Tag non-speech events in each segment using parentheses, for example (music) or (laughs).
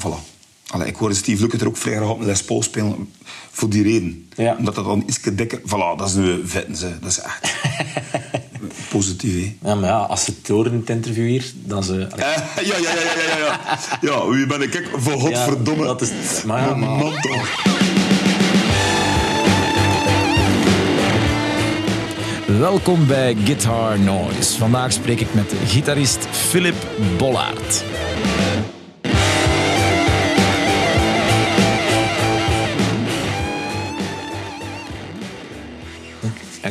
voilà. Allee, ik hoorde Steve Lukather ook vrij graag op een Les Paul spelen voor die reden. Ja. Omdat dat dan iets dikker... Voilà, dat is nu vetten, ze. Dat is echt (laughs) positief, hè. Ja, maar ja, als ze het horen in het interview hier, dan ze... Eh, (laughs) ja, ja, ja, ja, ja, ja. Ja, wie ben ik? Kijk, voor godverdomme. dat is- maar ja, maar- Man, toch. Welkom bij Guitar Noise. Vandaag spreek ik met de gitarist Philip Bollaert.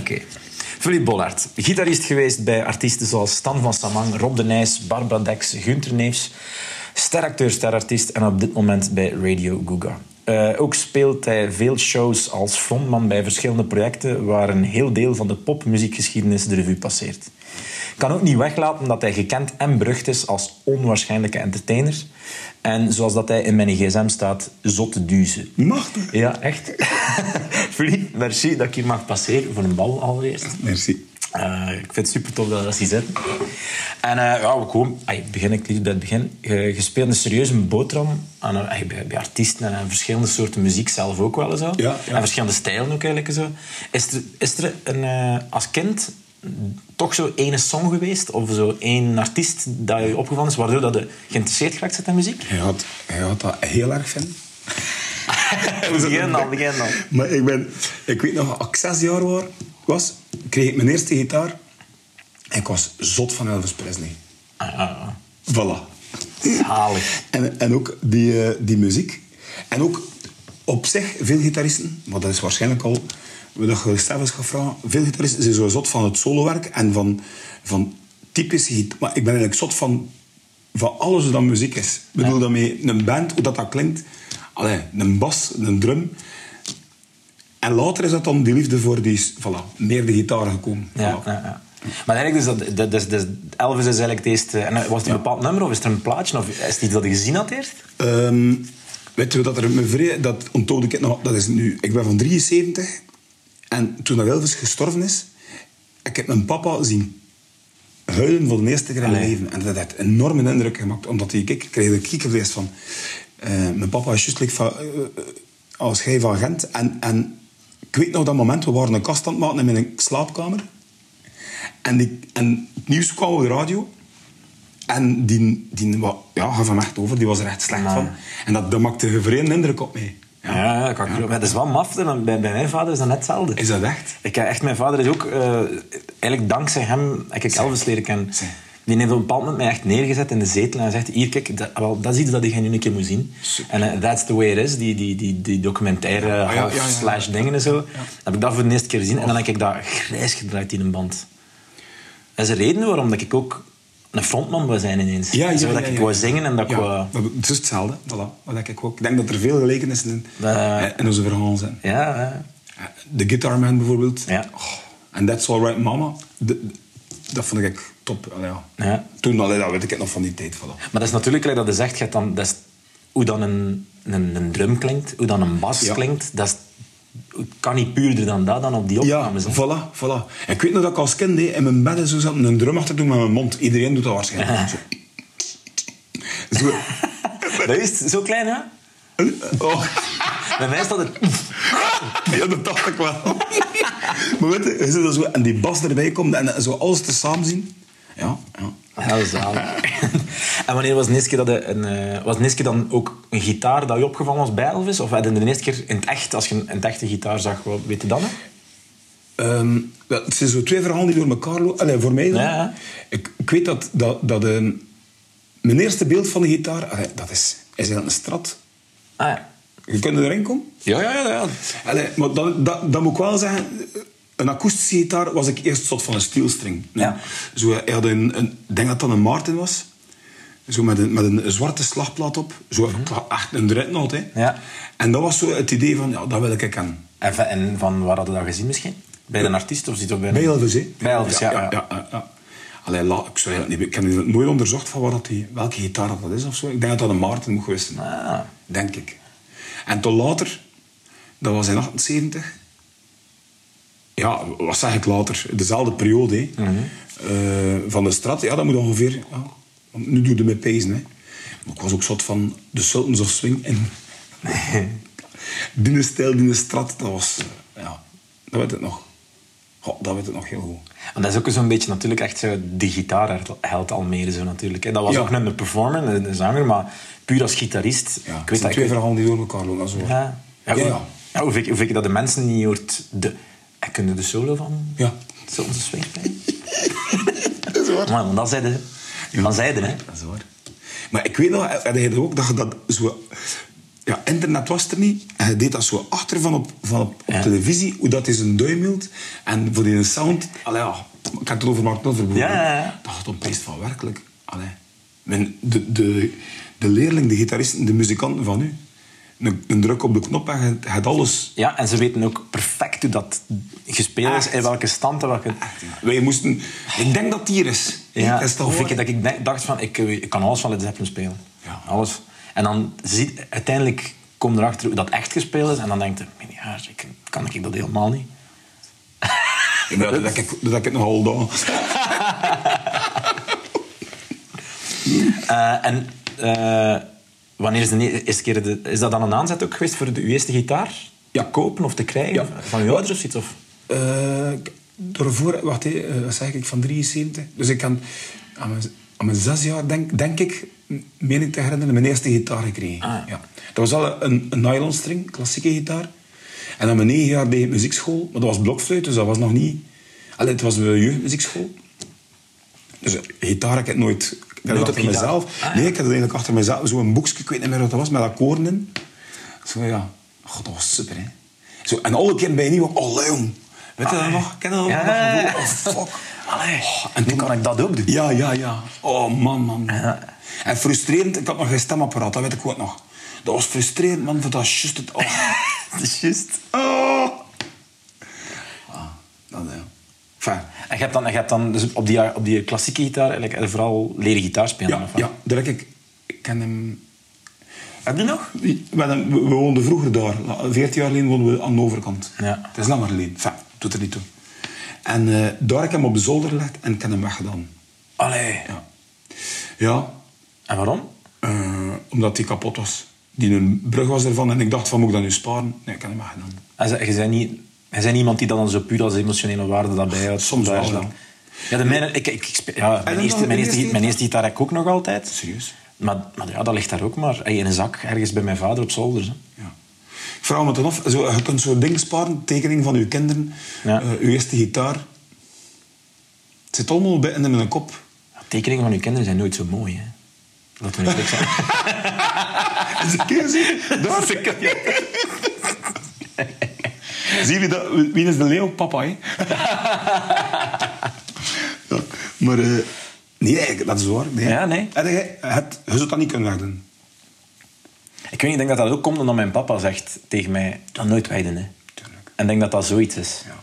Oké. Philippe Bollaert, gitarist geweest bij artiesten zoals Stan van Samang, Rob de Nijs, Barbara Dex, Gunther Neefs, steracteur, sterartiest en op dit moment bij Radio Guga. Eh, ook speelt hij veel shows als frontman bij verschillende projecten waar een heel deel van de popmuziekgeschiedenis de revue passeert. Ik kan ook niet weglaten dat hij gekend en berucht is als onwaarschijnlijke entertainer. En zoals dat hij in mijn gsm staat, zotte duze. Machtig. Ja, echt. (laughs) Philippe, merci dat ik hier mag passeren voor een bal allereerst. Merci. Eh, ik vind het super tof dat dat hier zit. En eh, ja, we komen, ay, begin ik liefst bij het begin. Je, je speelt een serieuze boterham aan, ay, bij, bij artiesten en verschillende soorten muziek zelf ook wel zo. Ja, ja. En verschillende stijlen ook eigenlijk zo. Is er, is er een, eh, als kind toch zo ene song geweest of zo één artiest dat je opgevallen is waardoor dat je geïnteresseerd geraakt zit in muziek? Hij had, hij had dat heel erg vinden. (laughs) begin dan, begin dan. Maar ik ben... Ik weet nog, als ik zes jaar was, kreeg ik mijn eerste gitaar. En ik was zot van Elvis Presley. Ah, ah, ah. Voilà. Zalig. En, en ook die, eh, die muziek. En ook op zich, veel gitaristen, maar dat is waarschijnlijk al je Steffens gaat vragen, veel gitaristen zijn zo zot van het solowerk en van, van typische gitaar. Maar ik ben eigenlijk zot van, van alles wat dan muziek is. Ik bedoel daarmee een band, hoe dat, dat klinkt. Allee, een bas, een drum. En later is dat dan die liefde voor die, voilà, meer de gitaar gekomen. Ja, Voilà. ja, ja. Maar eigenlijk, dus dat, dat, dus, dus Elvis is eigenlijk het eerste... En was het een bepaald nummer of is er een plaatje? Of is het iets dat je gezien had eerst? Ehm, weet je dat er me vrij, dat onthoud ik het nog, dat is nu, ik ben van 73 en toen dat Elvis gestorven is, ik heb mijn papa zien huilen voor de eerste keer in mijn leven. En dat heeft een enorme indruk gemaakt, omdat hij, ik, ik kreeg er kiekenvlees van. Eh, mijn papa is juist like van, eh, eh, als hij van Gent. En, en ik weet nog dat moment, we waren een kast aan het maken in mijn slaapkamer. En, die, en het nieuws kwam op de radio. En die, die ja, gaf hem echt over, die was er echt slecht van. En dat, dat maakte een vreemde indruk op mij. Ja, ja, kan ik geloven. Maar dat is wel maf. Bij, bij mijn vader is dat net hetzelfde. Is dat echt? Ik, echt, mijn vader is ook... eh, eigenlijk dankzij hem heb ik Elvis leren kennen. Die heeft op een bepaald moment mij echt neergezet in de zetel en zegt... Hier, kijk, dat, wel, dat is iets dat je nu een keer moet zien. En eh, That's the Way It Is, die, die, die, die documentaire ja, ja. slash dingen en zo. Dan heb ik dat voor de eerste keer gezien. En dan heb ik dat grijs gedraaid in een band. Dat is de reden waarom dat ik ook een frontman wil zijn ineens. Ja, ja, zo dat ja, ik wou zingen en dat ik wou... Het is hetzelfde, voilà. Ik ook. Ik denk dat er veel gelijkenissen in, in onze verhalen zijn. Ja. De Guitar Man bijvoorbeeld. Ja. Oh, en That's Alright Mama. De- dat vond ik top. Allee, ja. Ja. Toen, allee, dat weet ik het nog van die tijd. Voilà. Maar dat is natuurlijk, like dat je zegt, je dan, dat is hoe dan een, een, een drum klinkt, hoe dan een bas klinkt. Dat is, het kan niet puurder dan dat, dan op die Ja, opnames. hè. voilà, voilà. Ik weet nog dat ik als kind in mijn bed zo zat en een drum achter doen met mijn mond. Iedereen doet dat waarschijnlijk. (laughs) Zo. Zo. (laughs) Dat is zo klein, hè? Oh. (laughs) Bij mij staat het... Ja, dat dacht ik wel. maar weet je, je zo, en die bas erbij komt en zo alles te samen zien. Ja, ja. Heel zalig. En wanneer was de eerste keer dat een, eh, was de eerste keer dan ook een gitaar dat je opgevallen was bij Elvis? Of had je de eerste keer in het echt, als je een, het echte gitaar zag, wat weet je dan? Hè? Ehm, ja, het zijn zo twee verhalen die door elkaar lopen. Allee, voor mij dan. Ja. Ik, ik weet dat, dat, dat ehm, mijn eerste beeld van de gitaar, allee, dat is, is een strat. Ah ja. Je kunt erin komen. Ja, ja, ja. ja. Allee, maar dan, dat, dat moet ik wel zeggen. Een akoestische gitaar was ik eerst soort van een steelstring. Ja. Zo, hij had een, een, ik denk dat dat een Martin was. Zo met een, met een zwarte slagplaat op. Zo, echt een dreadnought, hè. Mhm. Ja. En dat was zo het idee van, ja, dat wil ik kennen. En, van- en van waar hadden we dat gezien misschien? Bij een artiest of zit op bij een... Bij Elvis, hè? Bij Elvis, ja. ja, ja, ja, ja. Allee, la, ik, zou niet, ik heb het nooit onderzocht van waar dat die, welke gitaar dat is of zo. Ik denk dat dat een Martin moet geweest zijn. Ah. Denk ik. En tot later, dat was in 78. Ja, wat zeg ik later? Dezelfde periode, hè. Mhm. Eh, van de strat, ja, dat moet ongeveer... Ja, want nu doe je met pezen, hè. Maar ik was ook zot van de Sultans of Swing. En (laughs) die stijl, die strat, dat was... eh, ja, dat weet ik nog. Dat weet ik nog heel goed. En dat is ook zo'n beetje natuurlijk echt zo de gitaarheld Almere zo natuurlijk. Dat was Ja. ook een performer, een, zanger, maar puur als gitarist. Ja, ik het weet dat twee ik, verhalen die door elkaar lopen. Waar. ja. Ja, Ja, hoe, ja. ja, hoe, vind ik, dat de mensen niet hoort... De, en kunnen de solo van Ja. Sultans of Swing? (laughs) Dat is waar. Maar dan zeiden dan zeiden hè. Dat is waar. Maar ik weet nog, had je dat ook, dat je dat zo... Ja, internet was er niet. En je deed dat zo achter van op, van op, op Ja. televisie, hoe dat is een duim hield. En voor die sound... Allee, ja, ik had het over Mark Knopfler bijvoorbeeld. Ja, ja, ja. Dat had opeens van werkelijk... Allee, men, de, de, de leerling, de gitaristen, de muzikanten van nu. Een, een druk op de knop en je, hebt alles... Ja, en ze weten ook perfect hoe dat gespeeld is, in welke stand, welke... Echt, ja. Wij moesten... Ik denk dat het hier is. Ja, dat is toch of ik, dat ik dacht van, ik, ik kan alles van Led Zeppelin spelen. Ja. Alles. En dan uiteindelijk kom je erachter hoe dat echt gespeeld is. En dan denk je, ja, ik, kan ik dat helemaal niet. (laughs) Maar dat, dat, ik, dat ik het nogal dan. (laughs) Eh, en eh, wanneer is de eerste keer... De, is dat dan een aanzet ook geweest voor de, uw eerste gitaar? Ja. Te kopen of te krijgen? Ja. Van uw ouders of zoiets? Of? Eh, daarvoor, wacht eh, wat zeg ik, van 73. Dus ik kan aan mijn, aan mijn zes jaar, denk, denk ik, meen ik te herinneren, mijn eerste gitaar gekregen. Ah. Ja. Dat was al een, een nylonstring, klassieke gitaar. En aan mijn negen jaar deed ik muziekschool, maar dat was blokfluit, dus dat was nog niet... Allee, het was een jeugdmuziekschool. Dus eh, gitaar heb ik nooit... Ik had het op achter mezelf. Ah, ja. Nee, ik had het eigenlijk achter mezelf. Zo'n boekje, ik weet niet meer wat dat was, met akkoorden. Zo ja, God, dat was super, hè. Zo, en alle keer bij een nieuwe... Oh, jong. Weet je dat nog? Ken je dat nog? Ja. Dat? Oh, fuck. (laughs) Allee, Oh, en toen kan ik dat ook doen. Ja, ja, ja. Oh, man, man. En frustrerend, ik had nog geen stemapparaat, dat weet ik ook nog. Dat was frustrerend, man, want dat juist het... Oh. Dat is (laughs) juist. oh. Ah, dat, ja. Enfin, En je hebt dan, je hebt dan dus op, die, op die klassieke gitaar eigenlijk eh, vooral leren gitaar spelen? ja, of ja, daar heb ik... Ik ken hem... Heb je nog? We, we, we woonden vroeger daar. Veertien jaar geleden woonden we aan de overkant. Ja. Het is langer geleden. Enfin, doet er niet toe. En eh, daar heb ik hem op de zolder gelegd en ik heb hem weggedaan. Allee. Ja. Ja, En waarom? eh, omdat die kapot was. Die een brug was ervan en ik dacht van, moet ik dat nu sparen? Nee, ik heb hem weggedaan. En Je bent niet, bent niet iemand die dat dan zo puur als emotionele waarde dat bijhoudt. Soms wel, is ja. dat. De mijne, ik, ik, ik ja, mijn, dan eerste, mijn, eerste, eerste mijn eerste gitaar heb ik ook nog altijd. Serieus? Maar, maar ja, dat ligt daar ook maar in een zak ergens bij mijn vader op zolder. Hè. Ja. Ik vraag me dan af, zo, je kunt zo'n ding sparen, tekening van uw kinderen, Ja. eh, uw eerste gitaar. Het zit allemaal bij in mijn kop. Ja, tekeningen van uw kinderen zijn nooit zo mooi. Hè. Dat we niet zijn. (laughs) Een keer zien. (laughs) Daar. (laughs) Zie jullie dat? Wie is de leeuw? Papa, hè? (laughs) ja, maar... eh, nee, dat is waar. Nee. Ja, nee. Je, het, je zult dat niet kunnen wegdoen. Ik weet niet, ik denk dat dat ook komt omdat mijn papa zegt tegen mij... Dat nooit wijden, hè. Tuurlijk. En ik denk dat dat zoiets is. Ja.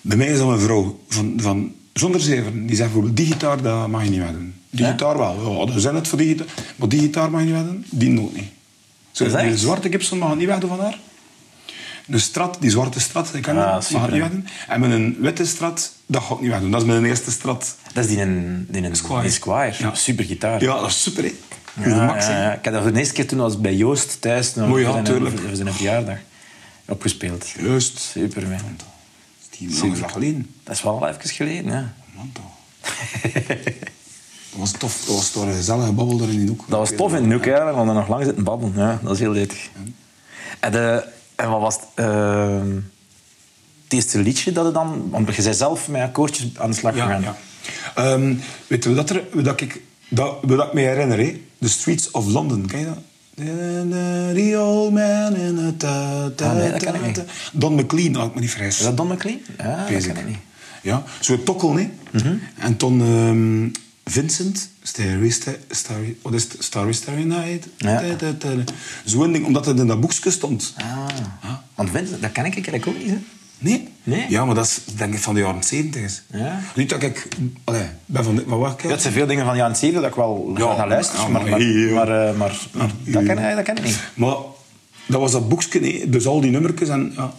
Bij mij is dat een vrouw van, van zonder zeven. Die zegt bijvoorbeeld, die gitaar dat mag je niet wegdoen. Die Ja? gitaar wel. Ja, er zijn het voor die gitaar. Maar die gitaar mag je niet wegdoen. Die nooit niet. Zo, die zwarte Gibson mag je niet wegdoen van haar. De strat, die zwarte strat, ik Ah, die, mag super, je niet wegdoen. En met een witte strat, dat ga ik niet wegdoen. Dat is mijn eerste strat. Dat is die een, die een Squire. die Squire. Ja. Super gitaar. Ja, dat is super, Ja, max, ja. Ik heb dat voor de eerste keer toen was bij Joost thuis. Nou, Oh ja, zijn- tuurlijk. Voor zijn verjaardag. Opgespeeld. Juist. Super, man. Die dat geleden. Dat is wel even geleden, ja. Man, toch. dat was tof. Dat was toch een gezellige babbel daar in die hoek. Dat was tof in de hoek. We hadden nog lang zitten babbelen. Ja, dat is heel leuk. En, de, en wat was het... ehm, het eerste liedje dat je dan... Want je zei zelf met akkoordjes aan de slag gegaan. ja. Ehm, weet je wat, er, wat dat ik, dat, wat dat ik me herinner? Hè? The Streets of London, ken je dat? The old man in a ta, ta, Ah, nee, dat ta, ken ik niet. Don McLean, als ik me niet vergis. Is dat Don McLean? Ja, dat ken ik. ik niet. Ja, zo'n tokkel, hè. Mhm. En toen ehm, Vincent, Starry, Starry, wat is het? Starry, Starry Night. Ja. Zo'n ding, omdat het in dat boekje stond. Ah. Ja. Want Vincent, dat ken ik eigenlijk ook niet, hè. Nee? Nee? Ja, maar dat is denk ik van de jaren 70 is. Ja. Niet dat ik... Allee, ben van... Wat Ja, het zijn veel dingen van de jaren 70 dat ik wel Ja, ga naar ja, maar, maar maar, maar, eh, maar, maar dat, ken, ik- dat ken ik niet. Maar dat was dat boekje, dus al die nummertjes en ja,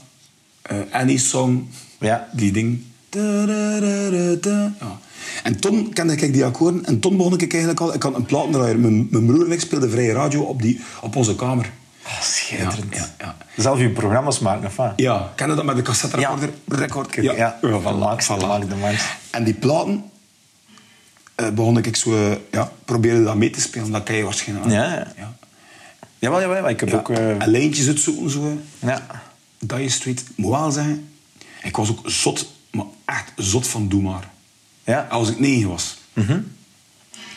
Annie Song, Ja. die ding. Da, da, da, da, da. Ja. En toen kende ik die akkoorden. En toen begon ik eigenlijk al... Ik had een platendraaier. Mijn, mijn broer en ik speelden vrije radio op, die, op onze kamer. Oh, schitterend. Ja, ja, Zelf je programma's maken, of wat? Ja, ken je dat met de cassette recorder? Record? Ja, ja. voilà, De max, de max. En die platen eh, begon ik zo... eh, ja, probeerde dat mee te spelen. Dat ken je waarschijnlijk. Ja, ja. ja. Jawel, jawel. Ik heb Ja. ook... eh, En lijntjes uitzoeken, zo. ja. Dire Street. Moet wel zeggen, ik was ook zot, maar echt zot van Doe Maar. Ja. Als ik negen was. Mhm.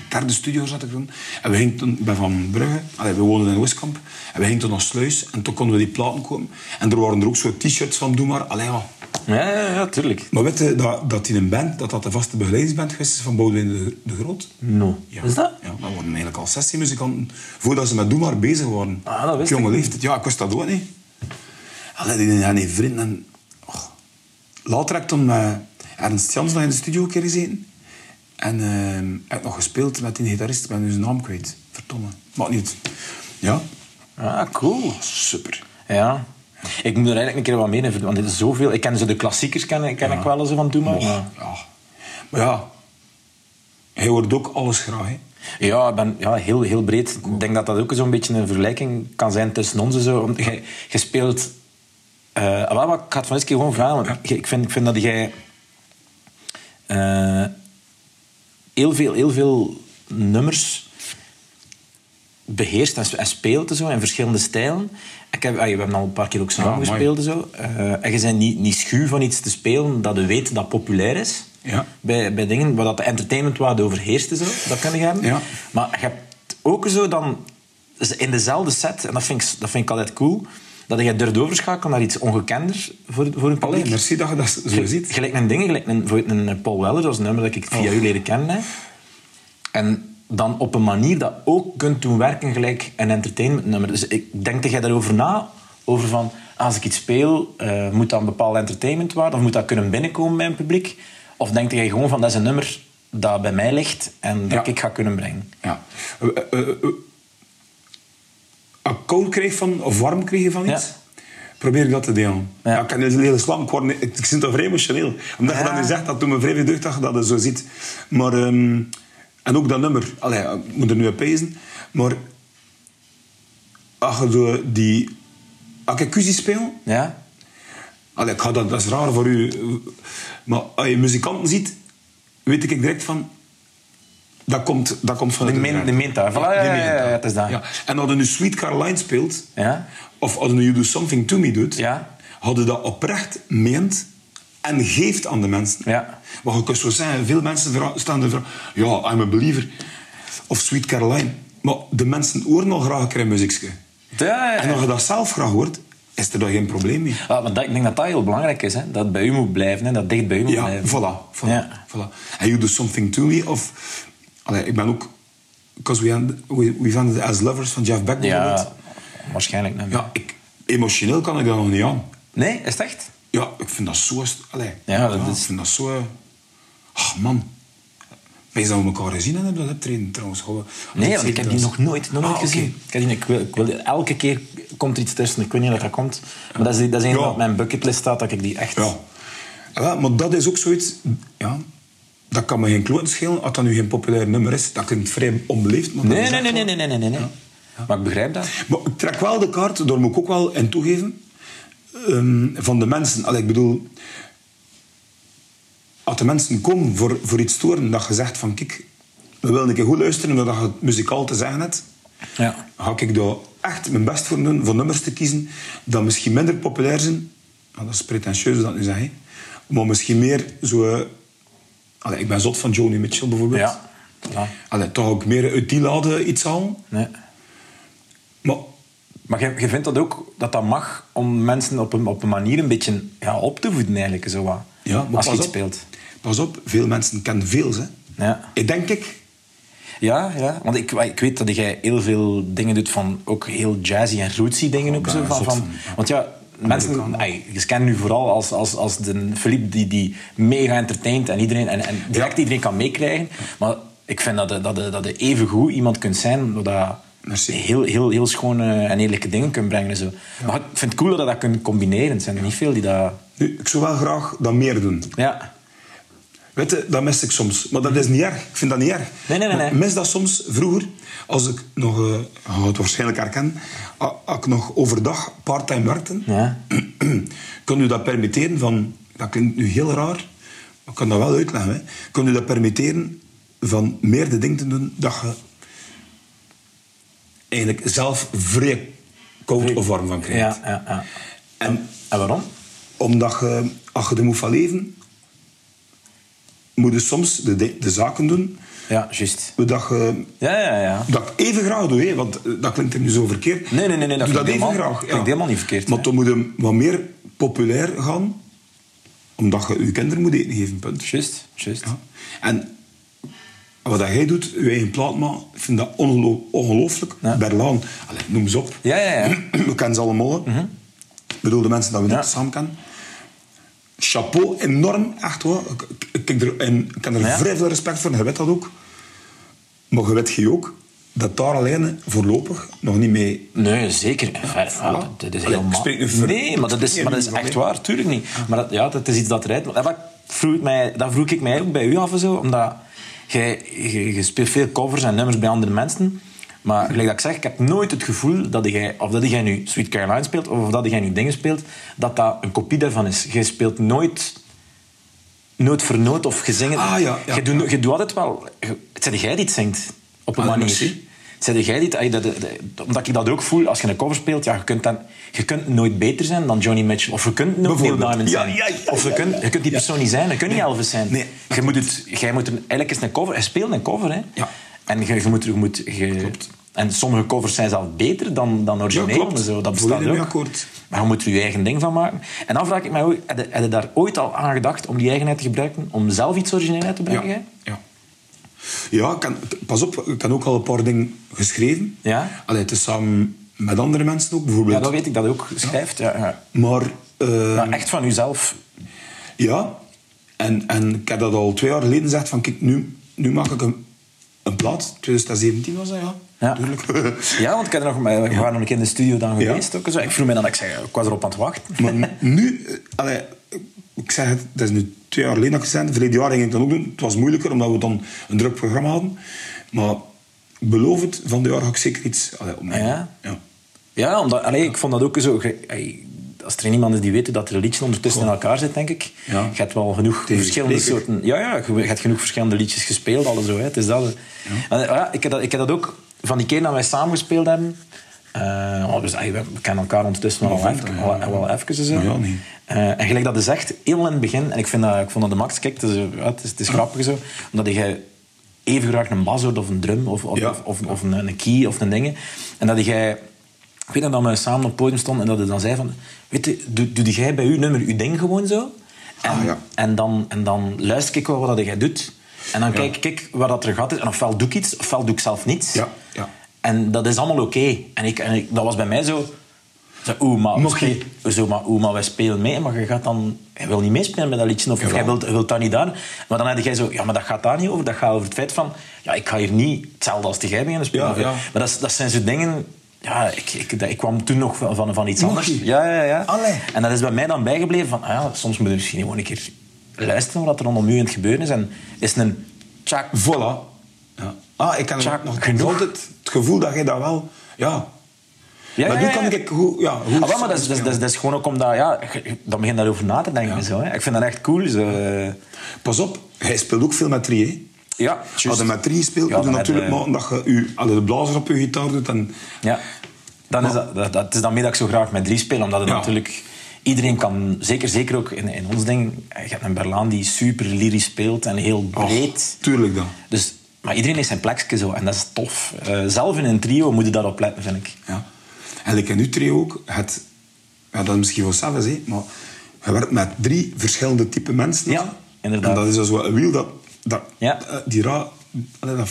Derde studio zat ik toen. En we gingen toen, ik ben van Brugge, allee, we woonden in Oostkamp. En we gingen toen naar Sluis en toen konden we die platen komen. En er waren er ook zo t-shirts van Doe Maar. Allee, ja. Ja, ja, ja, tuurlijk. Maar weet je dat, dat in een band, dat dat de vaste begeleidingsband geweest is van Boudewijn de, de Groot? No. Ja. Is dat? Ja, dat waren eigenlijk al 16 muzikanten voordat ze met Doe Maar bezig waren. Ah, dat wist jonge ik leeftijd. Ja, ik wist dat ook niet. Allee, die zijn die vrienden. En. Later heb ik toen met Ernst Jans nog in de studio een keer gezeten. En eh, heb ik nog gespeeld met die gitarist. Ik ben nu zijn naam kwijt. Verdomme. Maakt niet. Ja. Ah, cool. Super. Ja. Ik moet er eigenlijk een keer wat mee want dit is zoveel. Ik ken zo de klassiekers, ken, ken ik wel eens van Doe maar. Ja. Maar ja, hij hoort ook alles graag. Hè. Ja, ik ben ja, heel, heel breed. Ik denk dat dat ook zo'n beetje een vergelijking kan zijn tussen ons. en Zo. Want jij, jij speelt... wel, maar ik ga het van eens keer gewoon vragen. want Ik, vind, ik vind dat jij... eh, heel, veel, heel veel nummers beheerst en, en speelt en zo, in verschillende stijlen. Ik heb, ah, we hebben al een paar keer ook samen Ja, mooi. gespeeld en zo. Eh, en je bent niet, niet schuw van iets te spelen dat je weet dat populair is. Ja. Bij, bij dingen waar dat de entertainmentwaarde overheerst en zo. Dat kan je hebben. Ja. Maar je hebt ook zo dan in dezelfde set, en dat vind ik, dat vind ik altijd cool, dat je durft overschakelen naar iets ongekender voor, voor een publiek. merci dat je dat zo Gel- ziet. Gelijk een ding, gelijk een, een Paul Weller, dat is een nummer dat ik via Oh. u leren kennen. Hè. En dan op een manier dat ook kunt doen werken gelijk een entertainmentnummer. Dus ik denk dat jij daarover na, over van als ik iets speel, eh, moet dat een bepaald entertainment waarde, of moet dat kunnen binnenkomen bij een publiek? Of denk jij gewoon van dat is een nummer dat bij mij ligt en dat Ja. ik ga kunnen brengen? Ja. Eh, eh, ik koud krijg van, of warm krijg je van iets, Ja. probeer ik dat te delen. Ja. Ja. ik kan een hele slam, ik, word, niet- ik, ik zit dat vrij emotioneel. Omdat je dat nu zegt, dat doet me vrij veel deugd dat je dat zo ziet. Maar, ehm, en ook dat nummer, allee, ik moet er nu op pezen, maar als je zo die... Als ik speel, Ja? Allee, ik ga dat, dat is raar voor u. Maar als je muzikanten ziet, weet ik direct van... Dat komt, dat komt van De bedrijf. de. Voilà, ja, ja, ja, ja, het is dat. En als je nu Sweet Caroline speelt, Ja? of als je nu You Do Something To Me doet, Ja. hadden dat oprecht meent en geeft aan de mensen. Ja. Je kunt zo zeggen, veel mensen staan er vragen, ja, I'm a believer. Of Sweet Caroline. Maar de mensen horen al graag een keer muziekje. Ja, ja, ja. En als je dat zelf graag hoort, is er daar geen probleem mee. Ah, maar dat, ik denk dat dat heel belangrijk is, hè? dat het bij u moet blijven, hè? dat dicht bij u moet Ja, blijven. voilà. voilà, Ja. voilà. And you do something to me. Of, allee, ik ben ook... Because we, end- we, we as lovers van Jeff Beck bijvoorbeeld. Ja, waarschijnlijk niet. Ja, ik, emotioneel kan ik dat nog niet aan. Nee, is het echt? Ja, ik vind dat zo... Allee, Ja, dat is- Ik vind dat zo... Ach, man. Wij zouden elkaar gezien hebben op dat optreden trouwens. Nee, want ik heb die nog nooit, nog nooit Ah, gezien. oké. Ik, wil, ik wil, elke keer komt er iets tussen. Ik weet niet dat dat komt. Maar dat is, dat is een Ja. dat op mijn bucketlist staat, dat ik die echt... Ja. ja. Maar dat is ook zoiets... Ja, dat kan me geen kloot schelen. Als dat nu geen populair nummer is, dat klinkt vrij onbeleefd. Maar Nee, nee, nee, nee, nee, nee, nee. Maar ik begrijp dat. Maar ik trek wel de kaart, daar moet ik ook wel in toegeven, ehm, van de mensen. Allee, ik bedoel, als de mensen komen voor, voor iets te horen, dat je zegt van, kijk, we willen een keer goed luisteren naar dat je het muzikaal te zeggen hebt, Ja. ga ik daar echt mijn best voor doen, voor nummers te kiezen, dat misschien minder populair zijn, nou, dat is pretentieus dat nu zeg, maar misschien meer zo... Allee, ik ben zot van Joni Mitchell bijvoorbeeld. Ja. ja. Allee, toch ook meer uit die lade iets halen. Nee. Maar Maar je, je vindt dat ook, dat dat mag om mensen op een, op een manier een beetje ja, op te voeden eigenlijk, zo wat. Ja, als je iets op. speelt. Pas op, veel mensen kennen veel. Hè. Ja. Ik denk ik. Ja, ja, want ik, ik weet dat jij heel veel dingen doet van ook heel jazzy en rootsy dingen ook ben zo. Van, van, want ja, mensen, ay, je kent nu vooral als, als, als de Philippe die, die mega entertaint en, iedereen, en, en direct iedereen kan meekrijgen. Maar ik vind dat je, dat dat je even goed iemand kunt zijn dat Merci. heel, heel, heel schone en eerlijke dingen kunt brengen. en Zo. Maar ik vind het cool dat je dat kunt combineren. Er zijn er niet veel die dat... Nu, ik zou wel graag dat meer doen. Ja, Weet je, dat mis ik soms. Maar dat is niet erg. Ik vind dat niet erg. Nee, nee, nee, nee. Ik mis dat soms vroeger, als ik nog, eh, je gaat het waarschijnlijk herkennen, als ik nog overdag parttime werkte, Ja. (clears throat) kon u dat permitteren van, dat klinkt nu heel raar, maar ik kan dat wel uitleggen, hè. kon u dat permitteren van meer de dingen te doen dat je eigenlijk zelf vrij koud of warm van krijgt. Ja, ja, ja. En En waarom? omdat je, als je er moet van leven, moet je soms de, de, de zaken doen Ja, juist. dat je Ja, ja, ja. dat ik even graag doe, hè, want eh, dat klinkt er nu zo verkeerd. Nee, nee, nee, nee, dat doe dat even helemaal- graag. klinkt helemaal niet verkeerd, Maar hè. dan moet je wat meer populair gaan, omdat je je kinderen moet eten geven, punt. Juist, juist. Ja. En wat dat jij doet, je eigen plaat maken, ik vind dat ongelo- ongelooflijk. Ja. Berlaan, Allee, noem ze op. Ja, ja, ja. (clears throat) We kennen ze allemaal. hè. Ik bedoel, de mensen dat we Ja. niet samen kennen. Chapeau, enorm, echt hoor. Ik, ik, er, en, ik heb er Ja. vrij veel respect voor, je weet dat ook. Maar je weet je ook dat daar alleen voorlopig nog niet mee... Nee, zeker. Ja, dat is helemaal... Nee, maar dat is, maar dat is echt waar, tuurlijk niet. Maar dat, ja, dat is iets dat eruit... Dat vroeg, ik mij, dat vroeg ik mij ook bij u af en zo, omdat jij, je, je speelt veel covers en nummers bij andere mensen. Maar gelijk dat ik zeg, ik heb nooit het gevoel dat jij, of dat jij nu Sweet Caroline speelt, of dat jij nu dingen speelt, dat dat een kopie daarvan is. Jij speelt nooit noot voor noot of gezingen. Ah, ja, ja, je, doet, ja. je doet altijd wel... Het zijn jij die het zingt, op een Ah, manier. merci. Zeg jij dat- Omdat ik dat ook voel, als je een cover speelt, ja, je, kunt dan, je kunt nooit beter zijn dan Johnny Mitchell. Of je kunt nooit Neil. Diamond zijn. of je kunt, je kunt die persoon niet zijn. Je kunt niet Elvis zijn. Nee, je moet het, jij moet een, eigenlijk is een cover... Hij speelt een cover, hè. Ja. En je, je moet... Je moet je, En sommige covers zijn zelf beter dan, dan origineel. zo. Dat bestaat ook. akkoord. Maar je moet er je eigen ding van maken. En dan vraag ik mij ook, heb je, heb je daar ooit al aan gedacht om die eigenheid te gebruiken? Om zelf iets origineel uit te brengen? Ja, ja. ja kan, pas op, ik heb ook al een paar dingen geschreven. Ja? Allee, het is samen met andere mensen ook, bijvoorbeeld. Ja, dat weet ik dat je ook schrijft. Ja, ja. Maar eh, Maar echt van jezelf. ja, en, en ik heb dat al twee jaar geleden gezegd van kijk, nu, nu maak ik een, een plaat. 2017 was dat, ja. Ja. Tuurlijk. Ja, want ik heb er nog, we waren nog een keer in de studio dan Ja. geweest. Ook, zo. Ik vroeg me dan, ik, zeg, ik was erop aan het wachten. Maar nu, eh, allee, ik zeg het, dat is nu twee jaar geleden dat zei. Verleden jaar ging ik dat ook doen. Het was moeilijker, omdat we dan een druk programma hadden. Maar beloof het, van dit jaar ga ik zeker iets allee, opnemen. Ja? ja. Ja, omdat, allee, ik vond dat ook zo... Als er iemand is die weet dat er liedjes ondertussen in elkaar zit, denk ik. Ja. Je hebt wel genoeg Tegen verschillende spreker. soorten... Ja, ja, je hebt genoeg verschillende liedjes gespeeld, alles zo. Hè. Het is dat. hè. En, ja, ik, heb dat, ik heb dat ook... Van die keer dat wij samen gespeeld hebben... eh, oh, dus, we kennen elkaar ondertussen wel, Ja, even, wel, ja. wel even. Zo. Ja, nee. Eh, en gelijk dat is echt, heel in het begin... En ik, vind dat, ik vond dat de max... Kijk, het is, ja, het is, het is grappig zo. Omdat jij even graag een bas hoort of een drum of, of, Ja. of, of, of een, een key of een ding. En dat jij... Ik weet dat we samen op het podium stonden en dat hij dan zei van... Weet je, doe, doe jij bij uw nummer uw ding gewoon zo? En, Ah, ja. en, dan, en dan luister ik wel wat jij doet. En dan kijk ik waar dat er gaat is. En ofwel doe ik iets, ofwel doe ik zelf niets. Ja, ja. En dat is allemaal oké. En, ik, en ik, dat was bij mij zo... zo oeh, maar, zo, maar, maar wij spelen mee, maar je gaat dan... Je wil niet meespelen met dat liedje, of Jawel. jij wilt, wilt dat niet daar. Maar dan had jij zo... Ja, maar dat gaat daar niet over. Dat gaat over het feit van... Ja, ik ga hier niet hetzelfde als jij beginnen spelen. Ja, Of- ja. Maar dat, dat zijn zo dingen ja, ik, ik, ik, kwam toen nog van, van iets anders. Ja, ja, ja. En dat is bij mij dan bijgebleven van, ah ja, soms moet je misschien gewoon een keer luisteren wat er rondom u gebeuren is. En is een tjak... Voilà. Ja. Ah, ik kan tjak, nog genoeg. het, gevoel dat jij dat wel... Ja, ja, maar nu kan ik hoe, ja, hoe ah, maar dat is, dat, is, dat is gewoon ook omdat, ja, dan begin je daarover na te denken. Zo, hè. Ik vind dat echt cool. Eh. Pas op, hij speelt ook veel met 3. Ja. Als je met drie speelt, ja, moet je natuurlijk de... dat je u, de blazers op je gitaar doet. En... Ja, dan is dat, dat, is dan mee dat ik zo graag met drie spelen omdat het natuurlijk... Iedereen kan, zeker, zeker ook in, in ons ding, je hebt een Berlaan die super lyrisch speelt en heel breed. Tuurlijk dan. Dus, maar iedereen heeft zijn plekje zo en dat is tof. Eh, zelf in een trio moet je daarop letten, vind ik. Ja. En ik in uw trio ook, het, ja, dat is misschien wel savage, maar je werkt met drie verschillende type mensen. Ja, inderdaad. En dat is dus een wiel dat dat Ja. eh, die ra, dat,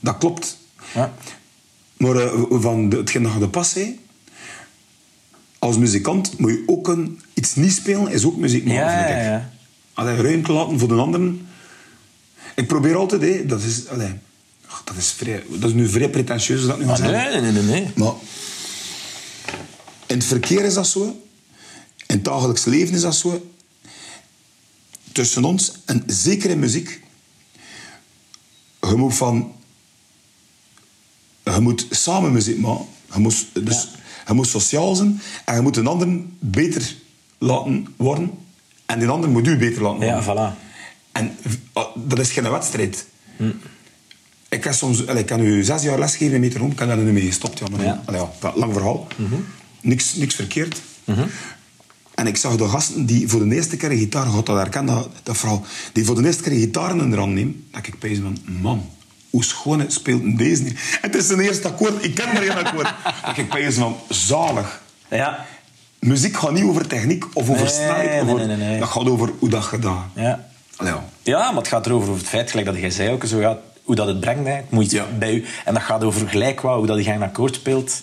dat klopt. Ja. Maar eh, van de, hetgeen dat je de pas als muzikant moet je ook een, iets niet spelen, is ook muziek maken, Ja, vind ja, ik. ja. Allee, ruimte laten voor de anderen. Ik probeer altijd, hè, dat is, allee, ach, dat is, vrij, dat is nu vrij pretentieus dat nu Maar zeggen. nee, nee, nee, nee. Maar in het verkeer is dat zo. In het dagelijks leven is dat zo. Tussen ons, en zeker in muziek, je moet van... Je moet samen muziek maken. Je moet, dus, je moet sociaal zijn en je moet een ander beter laten worden. En die ander moet u beter laten worden. Ja, voilà. En uh, dat is geen wedstrijd. Ik, heb soms, ik kan u zes jaar lesgeven in metronoom, ik heb daar nu mee gestopt. Ja, maar, Ja. allee, ja, lang verhaal. niks, niks verkeerd. En ik zag de gasten die voor de eerste keer een gitaar, God dat dat, dat verhaal, die voor de eerste keer een gitaar in de hand nemen, dat ik pees van, man, hoe schoon speelt deze niet. Het is zijn eerste akkoord, ik ken maar één akkoord. dat ik pees van, zalig. Ja. Muziek gaat niet over techniek of over Nee, snelheid. nee, nee, nee. Dat gaat over hoe dat gedaan. Ja. Allee, ja. Ja, maar het gaat erover over het feit, gelijk dat jij zei ook, zo, ja, hoe dat het brengt. Hè. Het moet Ja. bij u. En dat gaat over gelijk wat, hoe dat je een akkoord speelt.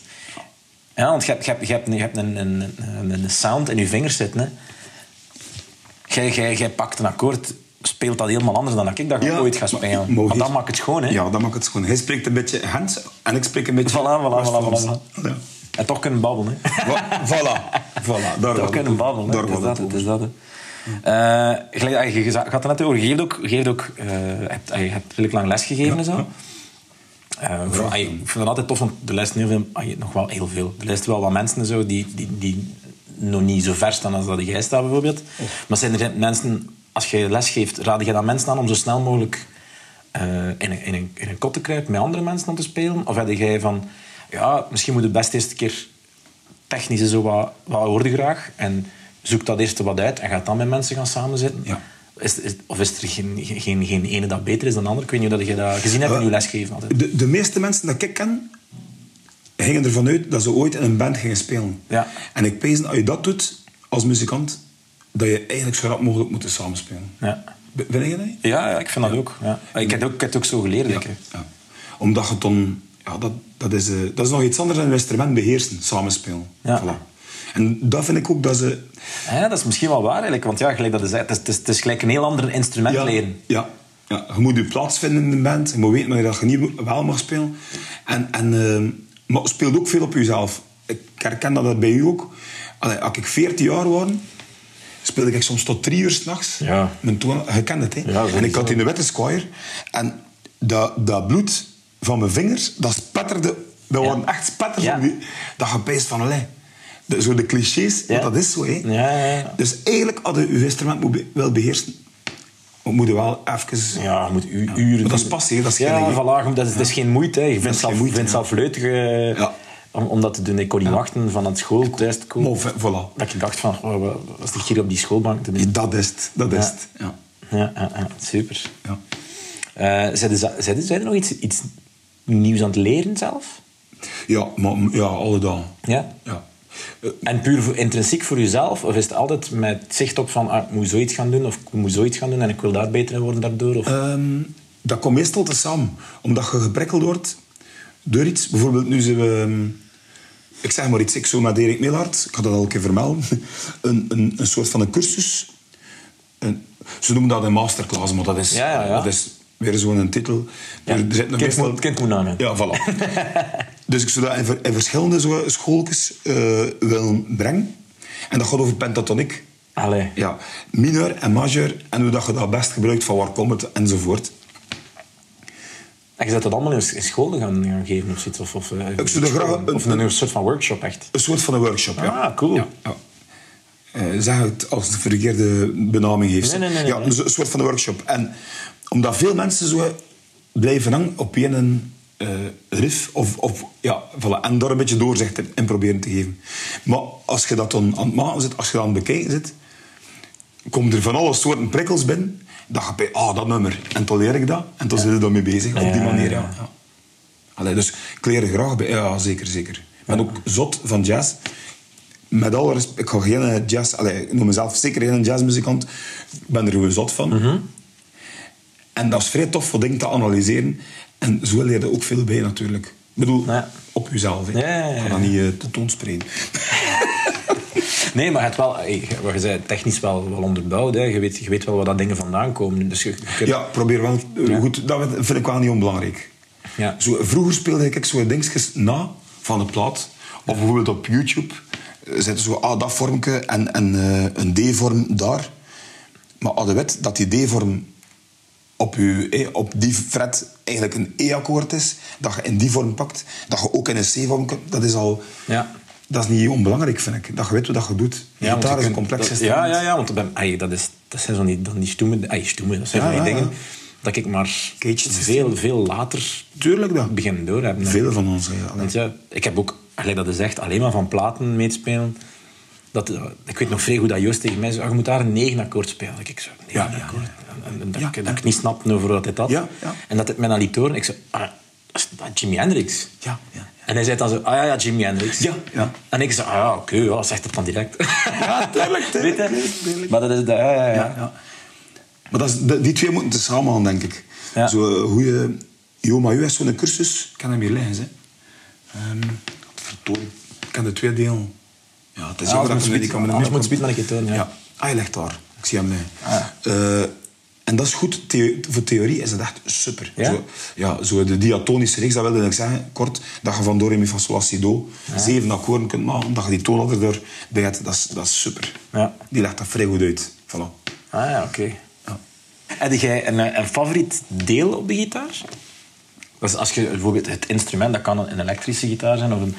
Ja, want je hebt, je hebt, je hebt, je hebt een, een, een, sound in je vingers zitten. Hè. Jij, jij, jij pakt een akkoord, speelt dat helemaal anders dan dat ik dat ooit ga spelen. maar Maar dat maakt het schoon, hè? Ja, dat maakt het schoon. Hij spreekt een beetje Gens en ik spreek een beetje... Voilà, voilà, voilà, voilà, Ja. En toch kunnen babbelen, hè? Voilà, voilà. Daar Toch kunnen babbelen, hè? Daar is dat, het is dat. hè. Eh, gelijk, ah, je, had het net over, je geeft ook, geeft ook eh, hebt, je hebt redelijk lang lesgegeven en zo. Eh, ik vind het altijd tof, want veel, ah, nog wel heel veel. Er luisteren wel wat mensen en zo die, die, die nog niet zo ver staan als dat jij staat bijvoorbeeld. Maar zijn er mensen, als je lesgeeft, raad je dan mensen aan om zo snel mogelijk eh, in, een, in, een, in een kot te kruipen met andere mensen om te spelen? Of heb jij van, ja, misschien moet het best eerst een keer technisch zo wat, wat hoorde graag en zoek dat eerst wat uit en gaat dan met mensen gaan samenzitten? Ja. Is, is, of is er geen, geen, geen ene dat beter is dan de ander? Ik weet niet of je dat gezien hebt in je lesgeven altijd. De, de meeste mensen dat ik ken, gingen ervan uit dat ze ooit in een band gingen spelen. Ja. En ik pees, als je dat doet, als muzikant, dat je eigenlijk zo rap mogelijk moet samenspelen. Ja. Vind je dat? Ja, ja, ik vind dat ook. Ja. Ik, heb het ook. ik heb het ook zo geleerd. denk ik. Ja. Omdat je dan... Ja, dat, dat, is, eh, dat is nog iets anders dan een instrument beheersen, samenspelen. Ja. Voilà. En dat vind ik ook dat ze... Ja, dat is misschien wel waar eigenlijk. Want ja, gelijk dat is, het, is, het, is, het is gelijk een heel ander instrument ja, leren. Ja, ja. Je moet je plaats vinden in de band. Je moet weten dat je niet wel mag spelen. En, en, eh, maar speelt ook veel op jezelf. Ik herken dat, dat bij u ook. Allee, als ik 14 jaar was, speelde ik soms tot drie uur s'nachts. Ja. Mijn toon, je kent het, hè? Ja, en ik had in de witte squire. En dat, dat bloed van mijn vingers, dat spetterde. Dat waren echt spetters. Ja. die- Dat je peest van, allee. De, zo de clichés, Ja. want dat is zo, hè? Ja, ja, ja. Dus eigenlijk hadden je instrument moet be- wel beheersen. Maar moet je wel even... Ja, je moet u, uren... Maar dat is passie, hè, dat is Ja, geen hè. voilà, dat is, dat is geen moeite. hè. Je vindt is zelf, moeite, vindt ja. zelf leuk eh, Ja. om, om dat te doen. Ik kon niet wachten van het school thuis te komen. Maar voilà. Dat ik dacht van, oh, wat was ik hier op die schoolbank te doen? Dat is het. Dat is Ja. het. Ja. Ja, ja, ja, super. Ja. Eh zijn, er, zijn, er, zijn er nog iets, iets nieuws aan het leren zelf? Ja, maar ja, alle dagen. Ja. Ja. En puur voor, intrinsiek voor jezelf? Of is het altijd met zicht op van, ah, ik moet zoiets gaan doen, of ik moet zoiets gaan doen en ik wil daar beter in worden daardoor? Of... ehm, dat komt meestal te samen. Omdat je geprikkeld wordt door iets. Bijvoorbeeld nu zijn we... ehm, ik zeg maar iets, ik zo met Erik Meelhard, ik had dat al een keer vermelden, (laughs) een, een, een soort van een cursus. Een, ze noemen dat een masterclass, maar dat is, Ja, ja, ja. Dat is weer zo'n titel. Ja, Er zit nog kind meestal- moet- kind moet. Ja, voilà. (laughs) dus ik zou dat in, ver- in verschillende schooltjes eh, willen brengen. En dat gaat over pentatoniek. Allee. Ja, minor en major en hoe dat je dat best gebruikt, van waar komt het enzovoort. En je zet dat allemaal in in school gaan, gaan geven of zoiets? Of, of, eh, Ik zou graag een- of een, een soort van workshop echt? Een soort van een workshop, ja. Ah, cool. Ja, ja. Eh, zeg het als het de verkeerde benaming heeft. Nee, nee, nee, ja, een soort van een workshop. En omdat veel mensen zo blijven hangen op één eh riff, of, of, ja, voilà, en daar een beetje doorzicht in, proberen te geven. Maar als je dat dan aan het maken zit, als je dat aan het bekijken zit, komen er van alle soorten prikkels binnen, dat je bij, ah, dat nummer. En dan leer ik dat, en dan zit je daarmee bezig, op die Ja, manier. ja, Ja, ja. Allee, dus ik leer er graag bij. Ja, zeker, zeker. Ik ben ook zot van jazz. Met alle respect, ik ga geen eh, jazz... Allee, ik noem mezelf zeker geen jazzmuzikant. Ik ben er gewoon zot van. Mhm. En dat is vrij tof voor dingen te analyseren. En zo leer je ook veel bij, natuurlijk. Ik bedoel, Ja. op jezelf. hè. Ja, ja, ja, Ik ga dat niet uh. (laughs) Nee, maar het wel, eh, wat je zei, technisch wel, wel onderbouwd. Hè. Je, weet, je weet wel waar dat dingen vandaan komen. Dus je, je kunt- Ja, probeer wel... eh. Goed, dat vind ik wel niet onbelangrijk. Ja. Zo, vroeger speelde ik zo dingetjes na van de plaat. Of bijvoorbeeld op YouTube. Zitten zo, ah, dat vormke en, en een D-vorm daar. Maar je weet dat die D-vorm op, je, eh, op die fret eigenlijk een E-akkoord is, dat je in die vorm pakt, dat je ook in een C-vorm dat is al... Ja. Dat is niet onbelangrijk, vind ik. Dat je weet wat je doet. Ja, Gitaar is een complex instrument. Ja, ja, ja, want bij, ai, dat, is, dat zijn zo niet, dan die stoemen... Ai, stoemen, dat zijn Ja, die dingen dat ik maar Caged veel, veel later Tuurlijk dat. begin door heb. Veel van ons. Ja. Want ja, ik heb ook, dat is echt, alleen maar van platen meespelen. Dat, eh, ik weet nog vrij goed dat Joost tegen mij zei, "Ah, je moet daar een negen akkoord spelen. Dat ik zo, negen Ja, ja, akkoord. En, en dat, Ja, ik, dat ja. ik niet snapte over wat dit had. Ja, ja. En dat het mij dan liet horen. Ik zei, ah, dat is dat is Jimi Hendrix. Ja, ja. En hij zei dan zo, ah ja, ja, Jimi Hendrix. Ja, ja. En ik zei, ah ja, oké, ja, zeg dat dan direct. Ja, (laughs) tuurlijk, tuurlijk. Maar dat is, dat, ja, ja, ja. Ja, ja. Maar dat is, die twee moeten samen gaan, denk ik. Ja. Zo goede... Jo, maar u heeft zo'n cursus. Ik kan hem hier liggen, hè. Ehm vertoon. Ik kan de twee delen. Ja, het is Ja, als dat moet ik niet kan. maar als een keer tonen, ja. Ah, je ligt daar. Ik zie hem. Ah. Eh, en dat is goed. The- voor theorie is het echt super. Ja? Zo, ja, zo de diatonische reeks, dat wilde ik zeggen, kort. Dat je van do, re, mi, fa, sol, la, si, do zeven akkoorden kunt maken. Dat je die toonladder erbij hebt. Dat is, dat is super. Ja. Die legt dat vrij goed uit. Voilà. Ah ja, oké. Ja. Heb jij een, eh, een favoriet deel op de gitaar? Dus als je bijvoorbeeld het instrument, dat kan een elektrische gitaar zijn, of een,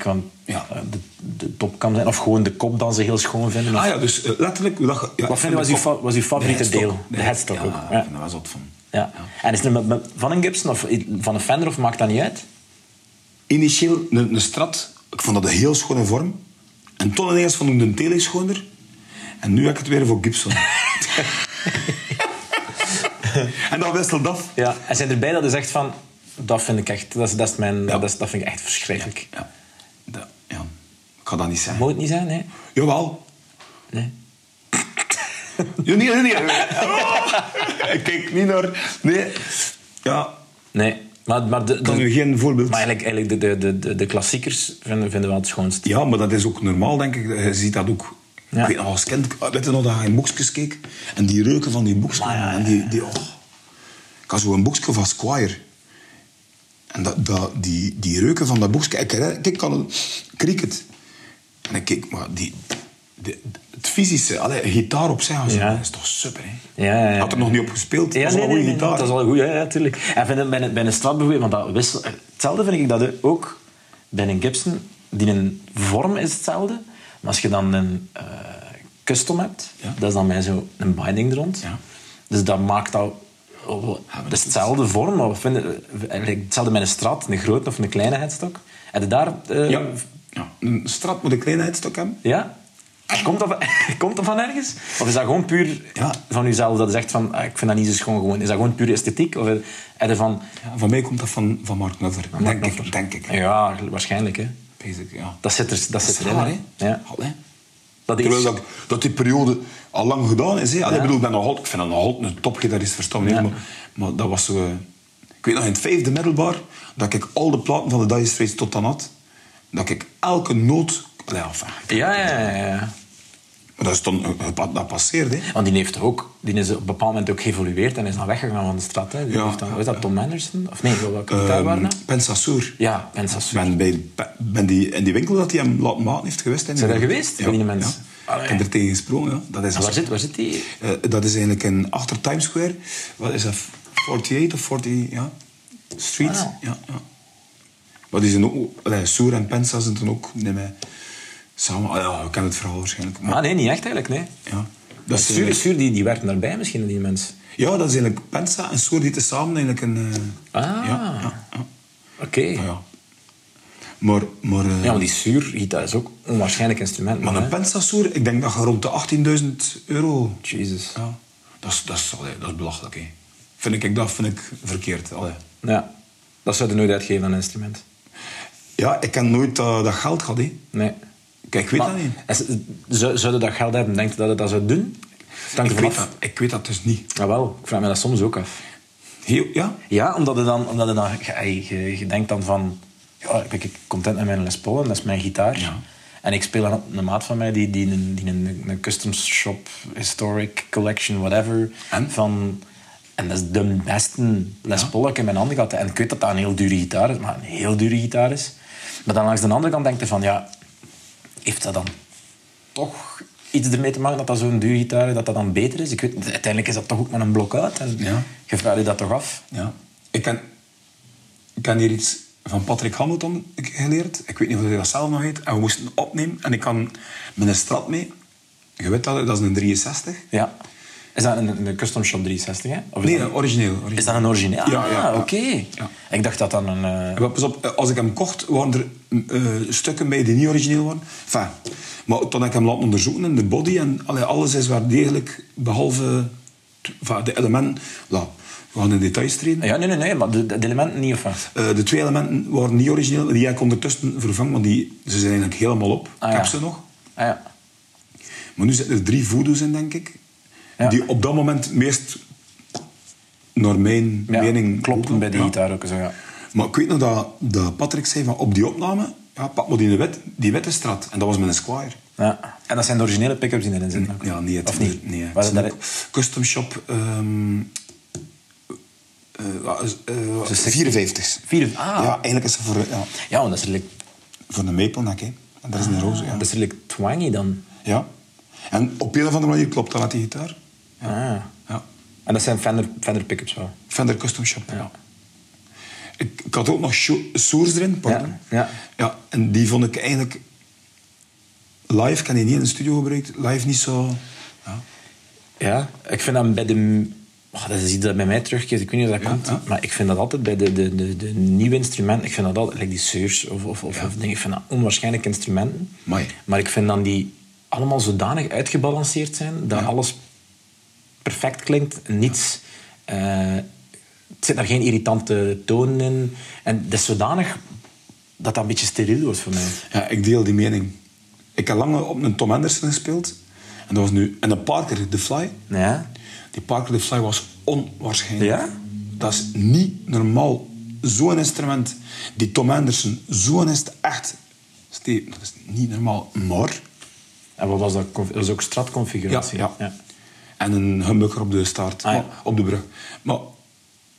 van, Ja. de, de top kan zijn, of gewoon de kop dan ze heel schoon vinden. of- Ah ja, dus eh, letterlijk... Dat, ja, Wat vind je was uw, was uw favoriete de deel? De headstock ja, ook. Dat wel zot van. Ja. En is het met, met- van een Gibson of van een Fender of maakt dat niet uit? Initieel een, een strat, ik vond dat een heel schone vorm. En toen ineens vond ik de tele schoner. En nu heb ik het weer voor Gibson. (laughs) en dan wisselt af. Ja. En zijn erbij dat je zegt van, dat vind ik echt, dat is, dat is mijn, dat, is, dat vind ik echt verschrikkelijk. Ja. Dat, ja. Ik ga dat niet zeggen. Moet het niet zijn, nee? Jawel. Nee. Ja, nee, nee, nee. Ik kijk niet naar... Nee. Ja. Nee. Maar, maar de, kan de- u geen voorbeeld... Maar eigenlijk, eigenlijk de, de, de, de klassiekers vinden, vinden wel het schoonst. Ja, maar dat is ook normaal, denk ik. Je ziet dat ook. Ja. Ik weet nog als kind, weet je nog dat je in boekjes keek? En die reuken van die boekjes. Maar ja, ja, en die, die, oh. Ik had zo'n boekje van Squire. En dat, dat, die, die reuken van dat boekje... Herinner- ik kan een cricket. En ik keek, maar die... het fysische, allee, een gitaar op zich, Ja. dat is toch super, hè? Ja, ja, ja. Had er nog niet op gespeeld. Dat is nee, wel een goede gitaar. dat is wel goed, ja, ja, tuurlijk. En vind bij een, bij een bijvoorbeeld, want dat wissel, hetzelfde vind ik dat ook bij een Gibson, die een vorm is hetzelfde, maar als je dan een eh, custom hebt, Ja. dat is dan met zo een binding er rond. Ja. Dus dat maakt dat... Oh, dat is hetzelfde vorm, maar we vinden, eigenlijk hetzelfde met een strat, een grote of een kleine headstock. Heb je daar... eh, Ja. ja. Een strat moet een kleinheidstok hebben. ja? Komt dat, van- (laughs) komt dat van ergens? Of is dat gewoon puur Ja. van jezelf dat zegt van ah, ik vind dat niet zo schoon gewoon? Is dat gewoon puur esthetiek? Of heb je van... Ja, van mij komt dat van, van Mark Knuffer. Denk ik, denk ik. Ja, waarschijnlijk. Hè. Basic, ja. Dat zit, er, dat Dat zit erin. raar, hè. Ja. Al, hè? Dat is, Terwijl dat, dat die periode al lang gedaan is. Hè? Allee, Ja. Bedoel, ik, ben nog altijd, ik vind dat nog altijd een topgitarist, verstaan Ja. maar, maar dat was zo... eh, Ik weet nog in het vijfde middelbaar, dat ik al de platen van de Dire Straits tot dan had, dat ik elke noot... Allee, enfin, ja, ja, ja, dat is dan... eh, Dat passeert, hè. Want die heeft ook, die is op een bepaald moment ook geëvolueerd en is dan weggegaan van de stad. Hè. Die Ja, heeft dan, ja, is dat. Tom Anderson? Of nee, welke gitaar Ehm, waren dat? Pensasour. Ja, Pensasur. Ik ben, bij, ben die, in die winkel dat hij hem laten maken heeft geweest. Zijn daar geweest, die ja. Allee. Ik heb er tegen gesproken, ja. Dat is waar, zit, waar zit die? Eh, dat is eigenlijk in achter Times Square. Wat is dat? 48 of 40, ja. Street. Ah. Ja, ja. Maar die zijn ook... Allee, Soer en Pensa zijn dan ook niet meer samen. Ah, ja, we kennen het verhaal waarschijnlijk. Maar, Ah, nee, niet echt eigenlijk, nee. ja. Dat is Suur, eh, Suur die, die werken daarbij misschien, die mensen. ja, dat is eigenlijk Pensa en Soer die tezamen eigenlijk een... eh, Ah. Ja, ja, ja. Oké. Maar... maar eh, Ja, maar die zuurgitaar is ook een onwaarschijnlijk instrument. Maar een hè. Pensasour, ik denk dat je rond de 18.000 euro... Jezus. Ja, dat is, dat is, allee, dat is belachelijk. Hè. Vind ik, dat vind ik verkeerd. Allee. Ja. Dat zou je nooit uitgeven aan een instrument. Ja, ik heb nooit dat, dat geld gehad. Hè. Nee. Kijk, ik weet Maar, dat niet. Zou, zou je dat geld hebben? Denk je dat je dat zou doen? Hangt Ik weet, dat, ik weet dat dus niet. Jawel, ik vraag me dat soms ook af. Heel, ja? Ja, omdat je dan, omdat je, dan je, je, je denkt dan van... Ja, ik ben content met mijn Les Paul en dat is mijn gitaar. Ja. En ik speel op een maat van mij die, die, een, die een, een custom shop, historic collection, whatever. En? Van, en dat is de beste Les Paul dat ik in mijn handen had. En ik weet dat dat een heel dure gitaar is, maar een heel dure gitaar is. Maar dan langs de andere kant denk je van, ja, heeft dat dan toch iets ermee te maken dat dat zo'n duur gitaar dat dat dan beter is? Ik weet, uiteindelijk is dat toch ook maar een blok uit. En Ja. je vraagt je dat toch af? Ja. Ik ken, ik ken hier iets van Patrick Hamilton geleerd. Ik weet niet of hij dat zelf nog heet. En we moesten opnemen. En ik kan met een strat mee. Je weet dat, dat is een 63. Ja. Is dat een, een custom shop 63, hè? Of Nee, dat, een origineel. origineel. is dat een origineel? Ah, Ja, ja, ja. oké. Ja. Ik dacht dat dat een... eh, pas op, als ik hem kocht, waren er eh, stukken bij die niet origineel waren. Enfin, maar toen ik hem laten onderzoeken en de body en allee, alles is wel degelijk, behalve enfin, de elementen. La, we gaan in details treden. Ja, nee, nee, nee, maar de, de elementen niet, of wat? Eh, de twee elementen waren niet origineel. Die heb ik ondertussen vervangen, want die, ze zijn eigenlijk helemaal op. Ah, ik heb ja. ze nog. Ah, ja. Maar nu zitten er drie voodoo's in, denk ik. Ja. Die op dat moment meest, naar mijn mening... Klopt bij die Ja. gitaar ook zo, ja. Maar ik weet nog dat, dat Patrick zei van op die opname, ja, pak maar die, wit, die witte strat. En dat was met een Squire. ja. En dat zijn de originele pick-ups die erin zitten? Ja, nee, het Of niet? Nee, het een custom shop. ehm eh, ja, is, eh, Is het 54. Vier- ah. Ja, eigenlijk is ze voor, ja, Ja, want dat is redelijk, voor een maple. Hè. En dat is een roze. Ja. dat is redelijk twangy dan. ja. En op een of andere manier klopt dat met die gitaar. Ah. Ja. En dat zijn Fender, Fender pick-ups wel. Fender Custom Shop. Ja. Ik, ik had ook nog Soers erin, pardon. Ja, ja. ja. En die vond ik eigenlijk... Live, heb die niet in de studio gebruikt. Live niet zo... Ja. Ja, ik vind dat bij de... Oh, dat is iets dat bij mij terugkeert, ik weet niet of dat komt. ja. Maar ik vind dat altijd bij de, de, de, de nieuwe instrumenten... Ik vind dat altijd, like die Seurs of, of, of, Ja. of dingen, ik vind dat onwaarschijnlijke instrumenten. Maar ik vind dan die allemaal zodanig uitgebalanceerd zijn, dat alles perfect klinkt. Niets... eh, er zit daar geen irritante tonen in. En dat is zodanig dat dat een beetje steriel wordt voor mij. Ja, ik deel die mening. Ik heb lang op een Tom Anderson gespeeld. En dat was nu... En een Parker, The Fly. Ja? Die Parker, The Fly was onwaarschijnlijk. Ja? Dat is niet normaal. Zo'n instrument. Die Tom Anderson, zo'n is echt... Steve, dat is niet normaal. Maar... En wat was dat? Dat was ook stratconfiguratie. Ja, ja. En een humbucker op de start, Ah, ja. op de brug. Maar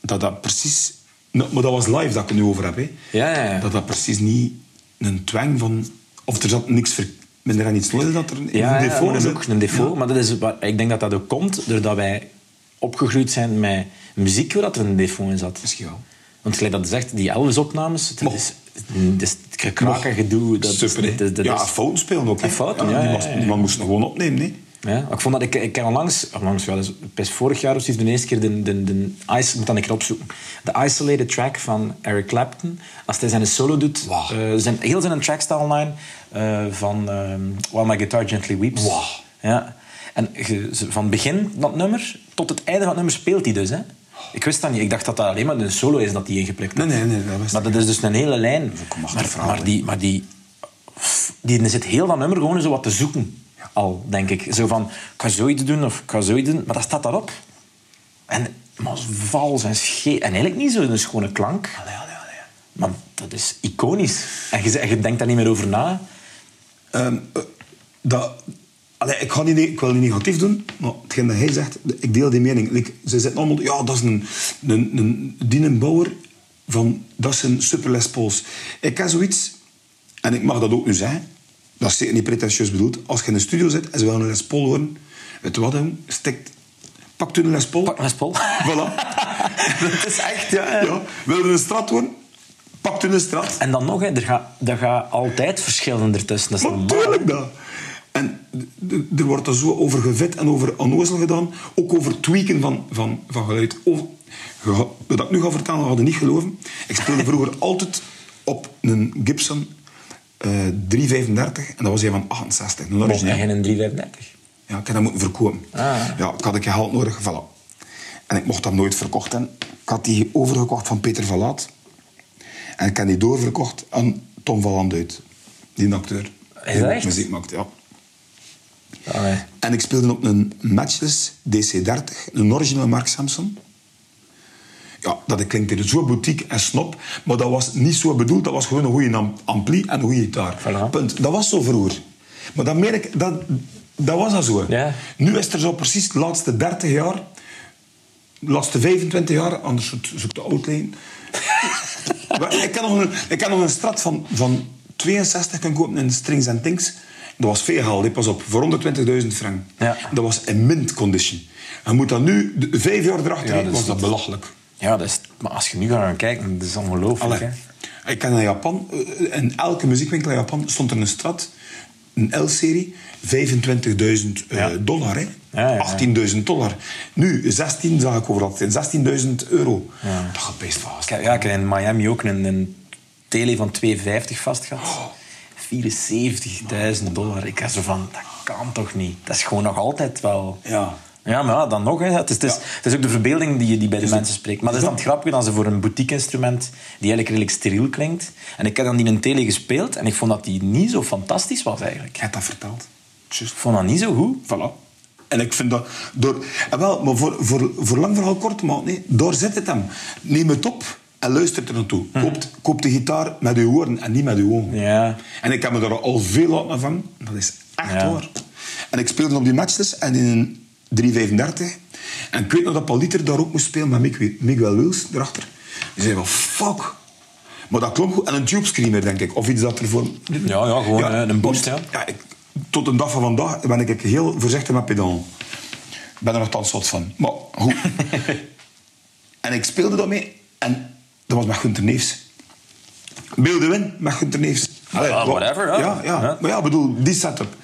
dat dat precies... Maar dat was live dat ik het nu over heb. Hè. Ja, ja, ja. Dat dat precies niet een twang van... Of er zat niks... Ver, men er aan iets nodig dat er een Ja, ja, default maar zit. ook een default. Ja. Maar dat is, ik denk dat dat ook komt doordat wij opgegroeid zijn met muziek waar dat er een default in zat. Misschien wel. Want gelijk dat zegt, die Elvis-opnames, dat is, dat is gedoe. Dat is- Super, dat- dat ja, is- fouten spelen ook. fouten, ja, die, ja, was- ja, die ja. man moest gewoon opnemen. Hè. Ja, ik vond dat ik, ik heb onlangs, onlangs wel best vorig jaar of zoiets, de eerste keer de, de, de, ice, moet dan een keer opzoeken. De isolated track van Eric Clapton. Als hij zijn solo doet, eh, zijn, heel zijn track staat online eh, van ehm, While My Guitar Gently Weeps. Ja. En van begin dat nummer tot het einde van het nummer speelt hij dus. Hè. Ik wist dat niet. Ik dacht dat dat alleen maar een solo is dat hij ingeplikt had. Nee, nee, nee, dat Maar dat is dus een hele lijn. Maar, maar, die, maar die, die zit heel dat nummer gewoon zo wat te zoeken. Al, denk ik. Zo van, ik ga zoiets doen of ik ga zoiets doen. Maar dat staat daarop. En maar vals en scheef. En eigenlijk niet zo'n schone klank. Maar dat is iconisch. En je, en je denkt daar niet meer over na. Ehm, eh, dat, allee, ik, ga niet, ik wil niet negatief doen, maar hetgeen dat hij zegt, ik deel die mening. Like, ze zitten allemaal, ja, dat is een, een, een dienenbouwer van, dat is een super Les Pauls. Ik heb zoiets, en ik mag dat ook nu zeggen, dat is zeker niet pretentieus bedoeld, als je in een studio zit en ze willen een Les Paul horen, weet je wat, doen? Stikt, pak u een Les Paul. Pak een Paul. (laughs) Voilà. (laughs) dat is echt, ja. ja. Wil je een strat horen? Pak u een strat. En dan nog, hè, er gaat er gaat altijd verschillen ertussen. Dat is. Natuurlijk dat. En er wordt er zo over gevet en over onnozel gedaan. Ook over tweaken van, van, van geluid. Over, wat ik nu ga vertellen, je niet geloven. Ik speelde vroeger (laughs) altijd op een Gibson eh 335. En dat was een van 68. Een Mocht hij een 335? Ja, ik heb dat moeten verkopen. Ah. Ja, ik had een geld nodig. Voilà. En ik mocht dat nooit verkocht hebben. Ik had die overgekocht van Peter Verlaat. En ik heb die doorverkocht aan Tom van Landuit. Die acteur. Is dat echt? muziek maakt, ja. Allee. En ik speelde op een Matchless DC-30, een originele Mark Samson. Ja, dat klinkt hier zo boutique en snop, maar dat was niet zo bedoeld. Dat was gewoon een goede am- ampli en een goede gitaar. Voilà. Punt. Dat was zo vroeger. Maar dat merk dat, dat was dat zo. Ja. Nu is er zo precies de laatste 30 jaar, de laatste 25 jaar, anders zoek de outline. (laughs) Ik kan nog een, ik kan nog een strat van, van 62 kunnen kopen in Strings and Things. Dat was hè, pas op. Voor 120.000 frank. Ja. Dat was in mint condition. En moet dat nu, vijf jaar erachter, Ja, dat was dat belachelijk. Ja, dat is, maar als je nu gaat gaan kijken, dat is ongelooflijk. Hè. Ik ken in Japan, eh, in elke muziekwinkel in Japan stond er een strat, een L-serie, 25.000 eh, dollar. Hè? Ja, ja, ja. 18.000 dollar. Nu, 16 zag ik over dat. 16.000 euro. Dat gaat best vast. Ik heb- Ja, ik heb in Miami ook een, een tele van 250 vast gehad. 74.000 dollar. Ik had zo van, dat kan toch niet? Dat is gewoon nog altijd wel... Ja. Ja, maar ja, dan nog. Hè. Het, is, het, is, het is ook de verbeelding die, die bij de mensen spreekt. Maar dat is dan het grappige dat ze voor een boutique-instrument... die eigenlijk redelijk steriel klinkt. En ik heb dan die een tele gespeeld en ik vond dat die niet zo fantastisch was eigenlijk. Ik heb dat verteld. Just. Ik vond dat niet zo goed. Voilà. En ik vind dat... Door, en wel, maar voor, voor, voor lang verhaal kort, maar nee, daar zit het hem. Neem het op en luister er naartoe. Koop, koop de gitaar met uw oren en niet met uw ogen. Ja. En ik heb me daar al veel laten vangen. Dat is echt Ja. waar. En ik speelde op die matches en in een 335. En ik weet nog dat Paul Dieter daar ook moest spelen met Miguel, Wills erachter. Die zei van, fuck. Maar dat klonk goed. En een tube screamer, denk ik. Of iets dat ervoor... Ja, ja, gewoon, een boost, ja. ik, tot een dag van vandaag ben ik heel voorzichtig met pedaal. Ik ben er nog tot zot van. Maar goed. (laughs) en ik speelde dat mee. En dat was met Gunter Neefs. Beelde win met Gunter Neefs. Allee, wat- whatever, ja. Ja, ja. Ja. Maar ja, ik bedoel, die setup.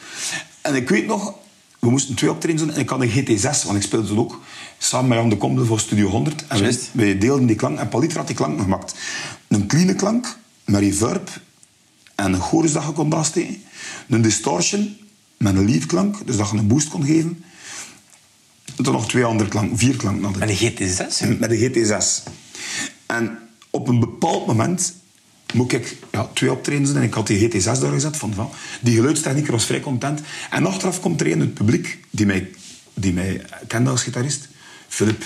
En ik weet nog, we moesten twee optredens doen en ik had een GT6, want ik speelde toen ook samen met Jan de Komde voor Studio 100. En wij, wij deelden die klank en Paliter had die klank gemaakt. Een clean klank, met reverb en een chorus dat je kon aansteken. Een distortion met een lead klank, dus dat je een boost kon geven. En dan nog twee andere klanken, vier klanken hadden. Met een GT6? hè? Met de GT6. En op een bepaald moment moet ik ja, twee optredens doen en ik had die GT6 daar gezet. Van, van. Die geluidstechnieker was vrij content. En achteraf komt er een in het publiek die mij, die mij kende als gitarist. Philip,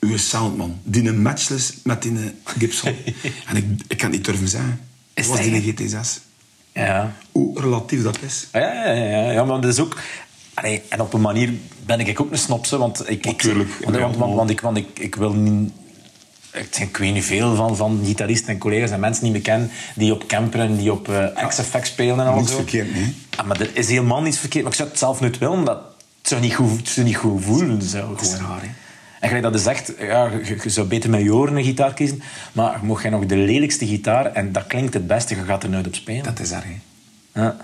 uw soundman. Die een matchless met die een Gibson. (laughs) en ik, ik kan het niet durven zeggen. Is was dat die een GT6. Ja. Hoe relatief dat is. Ja, ja, ja, ja, ja, maar dat is ook... Allee, en op een manier ben ik ook een snopse, want ik... ik Natuurlijk. Want, want, want, want ik, want ik, ik wil niet... Ik, weet niet veel van, van gitaristen en collega's en mensen die me kennen, die op camperen, die op eh XFX spelen en al Niets zo. verkeerd, nee. Ah, maar er is helemaal niets verkeerd. Maar ik zou het zelf niet willen, omdat het zou niet goed, het zou niet goed voelen. Zo, is gewoon. raar, hè? En gelijk dat is echt, ja, je, je zou beter met je oren een gitaar kiezen, maar mocht jij nog de lelijkste gitaar en dat klinkt het beste, je gaat er nooit op spelen. Dat is erg, hè. Ja.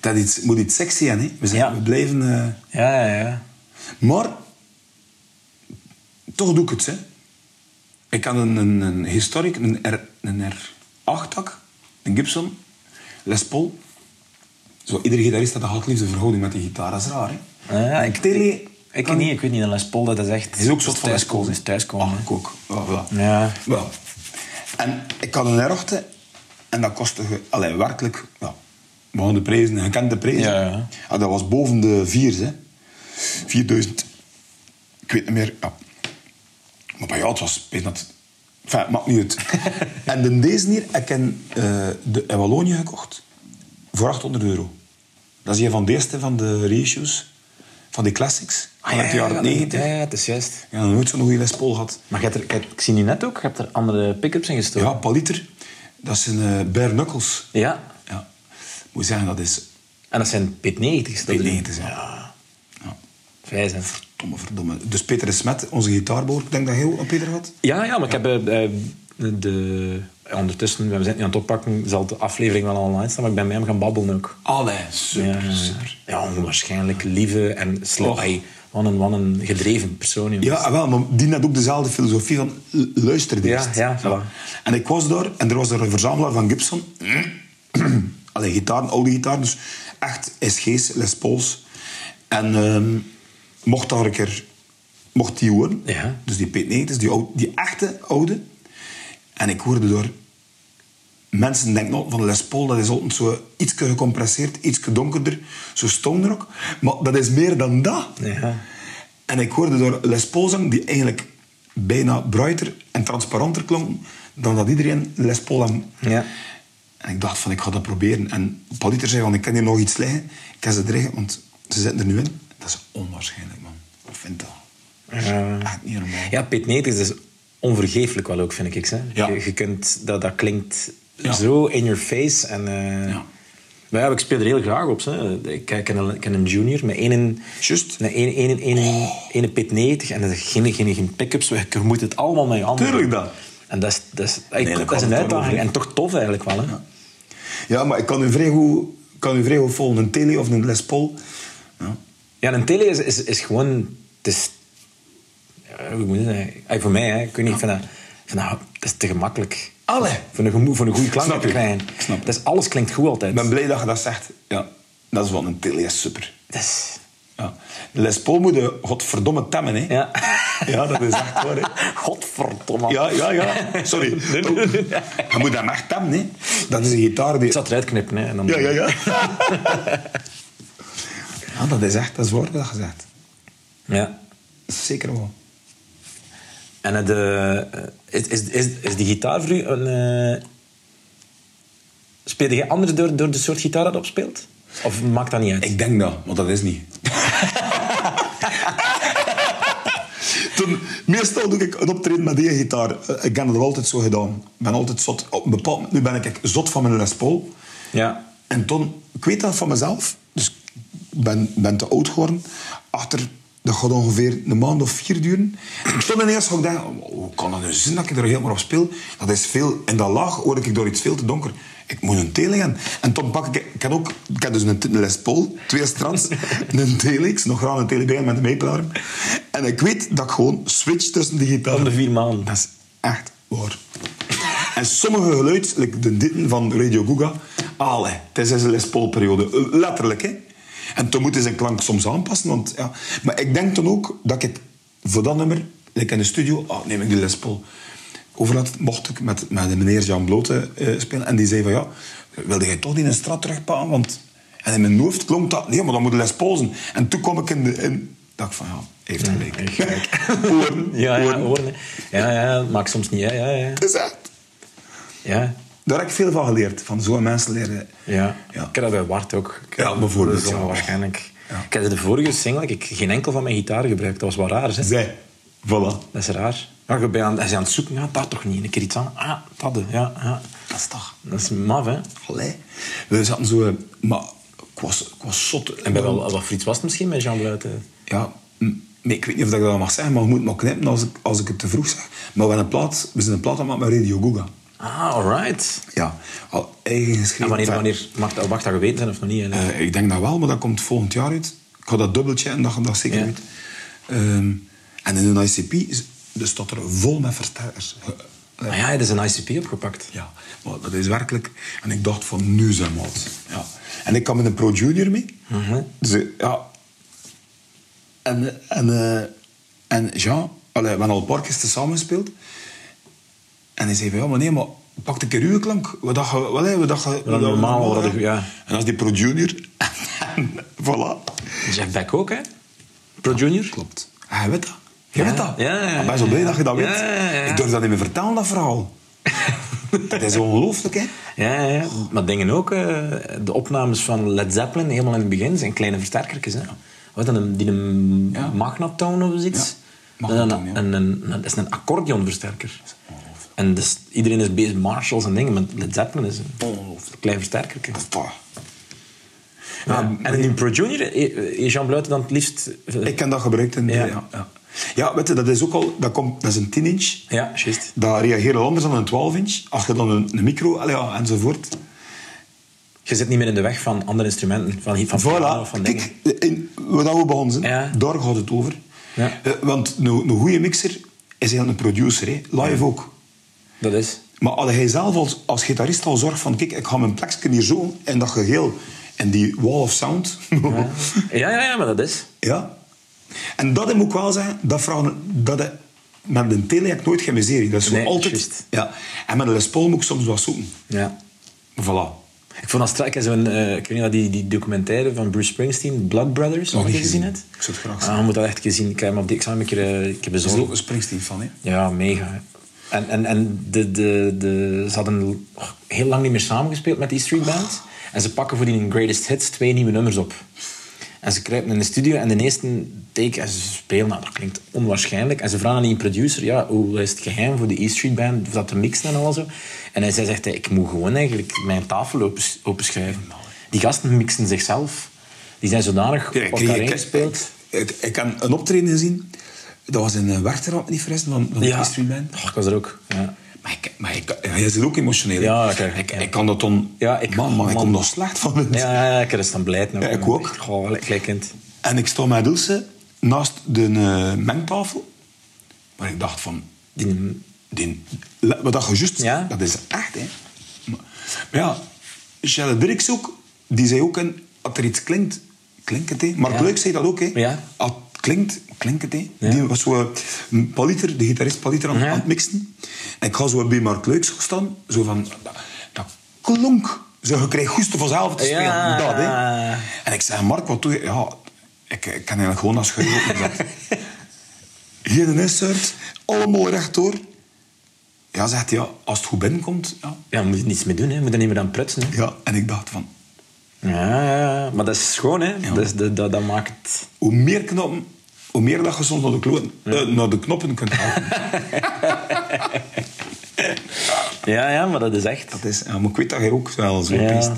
Dat iets, moet iets sexy zijn, hè. We, zijn, Ja. we blijven... eh, Ja, ja, ja. Maar toch doe ik het. Hè. Ik had een, een, een historic, een, R, een R8-tak, een Gibson, Les Paul. Zo, iedere gitarist had een haatliefde verhouding met die gitaar. Dat is raar, hè? Ja, ik- Tele... Ik kan- niet, ik weet niet, een Les Paul, dat is echt... Het is ook soort van thuiskomen. is thuiskomen. Ah, ik ook. Ja, voilà. Ja. Wel. En ik had een R8 en dat kostte allee, werkelijk... Ja, we hadden de prijzen, gekende prijzen. Ja, ja. Ah, dat was boven de 4, hè. 4000. Ik weet niet meer. Ja. Maar bij jou, het was... Dat, enfin, het maakt niet uit. (laughs) en de deze hier, ik heb eh, de in Wallonië gekocht. Voor 800 euro. Dat is een van de eerste van de reissues. Van die classics. Ah, uit de jaren 90. Ja, ja, het is juist. Ja, nooit zo'n goede Les Paul gehad. Maar je hebt er, kijk, ik zie nu net ook, je hebt er andere pick-ups in gestoken. Ja, Paliter. Dat zijn eh bare knuckles. Ja. Ja. Ik moet zeggen, dat is... En dat zijn P90's. dat erin. P90's, ja. ja. Ja, Vijs, hè. Verdomme, verdomme. Dus Peter de Smet, onze gitaarboer. Ik denk dat heel op Peter had. Ja, ja, maar ik heb eh, eh, de... Ondertussen, we zijn het nu aan het oppakken, zal de aflevering wel online staan, maar ik ben met hem gaan babbelen ook. Allee, super, ja, super. Ja, onwaarschijnlijk lieve en slo- Och. Ai, wat, een, wat een gedreven persoon. jongens. Ja, wel, maar die had ook dezelfde filosofie van l- luister Ja, ja, voilà. En ik was daar en er was er een verzamelaar van Gibson. (clears throat) Allee, gitaren, oude gitaren, dus echt SG's, Les Pauls. En ehm, mocht daar een keer... Mocht die horen, Ja. dus die P90's, die, oude, die echte oude. En ik hoorde door... Mensen denken van Les Paul, dat is altijd zo iets gecompresseerd, iets donkerder, zo stoner ook. Maar dat is meer dan dat. Ja. En ik hoorde door Les Paul zang, die eigenlijk bijna bruiter en transparanter klonk dan dat iedereen Les Paul hem. Ja. En ik dacht van, ik ga dat proberen. En Paliter zei van, ik kan hier nog iets liggen. Ik kan ze dreigen, want ze zitten er nu in. Dat is onwaarschijnlijk, man. Ik vind dat. Ja. Echt niet normaal. Ja, P90 is dus onvergeeflijk wel ook, vind ik. Hè. Ja. Je, je kunt, dat, dat klinkt Ja. zo in your face. En, eh, Ja. Maar ja, ik speel er heel graag op. Hè. Ik ken een, ik ken een junior met één, Juist. een, één, één, één, één pit 90 en er zijn geen, geen, geen pick-ups. Je moet het allemaal met je handen Tuurlijk dat. En dat is, dat is, ik- dat dat is een uitdaging. En toch tof eigenlijk wel. Hè. Ja, maar ik kan u vrij goed, kan u vrij goed volgen. Een Tele of een Les Paul. Ja. Ja, een tele is, is, is gewoon... Het is... Hoe moet je dat zeggen? Voor mij, hè, ik weet niet, ik vind dat, ik vind dat, dat is te gemakkelijk. Allee. Voor een, voor een goede klank Snap te krijgen. Snap is, alles klinkt goed altijd. Ik ben blij dat je dat zegt. Ja, dat is wel een Tele is super. Dat is... Ja. De Les Paul moet je godverdomme temmen, hè. Ja. Ja, dat is echt waar, hè. (laughs) Godverdomme. Ja, ja, ja. Sorry. (laughs) Je moet hem echt temmen, hè. Dat is een gitaar die... Ik zat eruit knippen. Hè, en dan... Ja, ja, ja. (laughs) Ja, dat is echt, dat is dat je zegt. Ja. Zeker wel. En het, eh, is, is, is, is die gitaar voor u een... eh Speelde je anders door, door de soort gitaar dat je opspeelt? Of maakt dat niet uit? Ik denk dat, want dat is niet. (laughs) Toen, meestal doe ik een optreden met die gitaar. Eh, Ik heb dat altijd zo gedaan. Ik ben altijd zot. Op een bepaald nu ben ik zot van mijn Les Paul. Ja. En toen, ik weet dat van mezelf. Ik ben, ben te oud geworden. Achter, dat gaat ongeveer een maand of vier duren. En toen ineens ik denken, oh, hoe kan dat nu zijn dat ik er helemaal op speel? Dat is veel, in dat laag hoor ik door iets veel te donker. Ik moet een tele gaan. En toen pak ik, ik heb ook, ik heb dus een, Les Paul, twee strands, (laughs) een Telix, nog graag een Telebijn met een meeplaarm. En ik weet dat ik gewoon switch tussen die gitaar. Om de vier maanden. Dat is echt waar. En sommige geluid, like de ditten van Radio Guga, allee, het is een Les Paul-periode. Letterlijk, hè. En toen moet hij zijn klank soms aanpassen, want ja... Maar ik denk dan ook dat ik het voor dat nummer, like in de studio, ah, neem ik de Les Paul. Overlaat mocht ik met, met de meneer Jan Blote eh, spelen. En die zei van, ja, wilde jij toch niet een straat terugpakken? Want... En in mijn hoofd klonk dat, nee, maar dan moet de Les Paul zijn. En toen kwam ik in de... In, dacht van, ja, heeft gelijk. (laughs) Ja, ja. Ja, ja, maakt soms niet. Ja, ja, ja. Het is echt... ja. Daar heb ik veel van geleerd. Van zo'n mensen leren. Ja. Ja. ik heb dat bij Wart ook. Ja, bijvoorbeeld, ja. waarschijnlijk. Ja. Ik heb de vorige single, ik heb geen enkel van mijn gitaar gebruikt. Dat was wel raar? Zij. Voilà. Dat is raar. Maar je bent aan, hij is aan het zoeken, ja, daar toch niet. Een keer iets aan. Ah, dat, ja, ja. Dat is toch... Dat is maf, hè? Allee. We zaten zo... eh, Maar ik was, ik was zot. En bij wel, wat voor iets was het misschien met Jean Bluiten? Ja, ik weet niet of ik dat mag zeggen, maar je moet maar knippen als ik, als ik het te vroeg zeg. Maar we, een plaat, we zijn een plaat aan met Radio Guga. Ah, alright. Ja, al eigen geschreven. En wanneer, mag dat, mag dat geweten zijn of nog niet? eh, ik denk dat wel, maar dat komt volgend jaar uit. Ik ga dat dubbeltje en dat gaat dat zeker Ja. uit. Ehm, en in een ICP is, dus staat er vol met versterkers. Eh, Ah ja, dat is een ICP opgepakt. Ja, maar dat is werkelijk... En ik dacht van, nu zijn we het. Ja. En ik kwam met een Pro Junior mee. Dus eh, ja... En, en, eh, en Jean... Allee, we hebben al een paar keer samen gespeeld. En hij zei van, ja, maar nee, maar pak een keer uw klank. We dachten, wel, hè, we dachten... we dachten normaal, ik- ja. En dat is die Pro Junior. (laughs) en voilà. Jeff Beck ook, hè? Pro Junior? Klopt. Ah, je weet dat. Je Ja, weet dat. ja, ja, ja. Ik ben zo blij dat je dat weet. Ja, ja, ja. Ik durf dat niet meer vertellen, dat verhaal. (laughs) dat is ongelooflijk, hè. Ja, ja. Maar dingen ook, eh, de opnames van Led Zeppelin, helemaal in het begin, zijn kleine versterkertjes. Hè? Wat dan een, die een Ja. magnatone of zoiets? Magnatone, ja. een, een, een- dat is een accordeonversterker. En dus, iedereen is bezig met Marshalls en dingen, maar Led Zeppelin is een klein versterker. Dat is toch... Ja, en in Pro Junior, eh, is Jean Bluiten dan het liefst... eh, Ik heb dat gebruikt in de, Ja. ja. Ja, weet je, dat is ook al... Dat, komt, dat is een 10 inch. Ja, juist. Dat reageert anders dan een 12 inch. Als je dan een, een micro... Ja, enzovoort. Je zit niet meer in de weg van andere instrumenten, van, van piano of Voilà. van dingen. Kijk, in, wat we begonnen zijn, Ja. daar gaat het over. Ja. Eh, want een, een goede mixer is eigenlijk een producer. Hè. Live ook. Dat is... Maar als hij zelf als, als gitarist al zorgt van... Kijk, ik ga mijn plekje hier zo in dat geheel... En die wall of sound... Ja, (laughs) ja, ja, ja maar dat is... Ja. En dat moet ik wel zeggen, dat vragen, dat hij- met een tele heb ik nooit geen miserie. Dat is Nee, altijd... Ja. En met een Les Paul moet ik soms wat zoeken. Ja. Voilà. Ik vond dat strak, zo'n, eh, ik weet niet wat die, die documentaire van Bruce Springsteen, Blood Brothers, Nog je niet gezien hebt. Ik zou het graag Ah, zien. je moet dat echt gezien. Ik heb hem op die examen een keer, eh, ik heb Dat is ook een Springsteen van, hè? Ja, mega. En, en, en de, de, de, ze hadden heel lang niet meer samengespeeld met die Street Band. En ze pakken voor die Greatest Hits twee nieuwe nummers op. En ze kruipen in de studio en de eerste take, en ze spelen, nou, dat klinkt onwaarschijnlijk. En ze vragen aan die producer, ja, hoe is het geheim voor de E Street Band, of dat te mixen en al zo. En hij zegt, hij, ik moet gewoon eigenlijk mijn tafel opens- openschuiven. Die gasten mixen zichzelf. Die zijn zodanig op elkaar ingespeeld. Ik, ik, ik heb een optreden gezien. Dat was in Werchter, niet verresten, van, van Ja, Band. Oh, ik was er ook. Ja. Maar, ik, maar ik, ja, je zit ook emotioneel. Ja, ik, ik kan dat dan... Ja, ik- man, man, ik man. kom nog slecht van het. Ja, ja, ik is dan blij. Ja, ik ook. Gelijk kind. En ik sta met Ilse naast de eh, mengtafel. Maar ik dacht van... Die, Die, wat dat juist... Ja. Dat is echt, hè. Maar, maar ja, Shelle Dirks ook, die zei ook... In, als er iets klinkt, klinkt het, hè. Mark Ja. Leuk zei dat ook, hè. Ja. Klinkt, klinkt het, hè. Ja. Die was zo... eh, Paliter, de gitarist Paliter, aan, Ja. aan het mixen. En ik ga zo bij Mark Leuks staan. Zo van... Dat, dat klonk. Zo, je krijgt goesten vanzelf te spelen. Ja. Dat, hè. En ik zei, Mark, wat doe je? Ja, ik, ik kan eigenlijk gewoon als schudden opgezet. (laughs) Hier een insert, allemaal rechtdoor. Ja, zegt hij, ja, als het goed binnenkomt, ja. ja, moet je niets mee doen, hè. moet er niet meer aan prutsen. Hè. ja. En ik dacht van, Ja, ja, ja. maar dat is schoon, hè. Ja. Dat, is- dat, dat, dat maakt het... hoe meer knoppen, hoe meer dat je soms naar de, eh, naar de knoppen kunt halen. (laughs) Ja, ja, maar dat is echt... dat is, ja, maar ik weet dat jij ook wel zo Ja.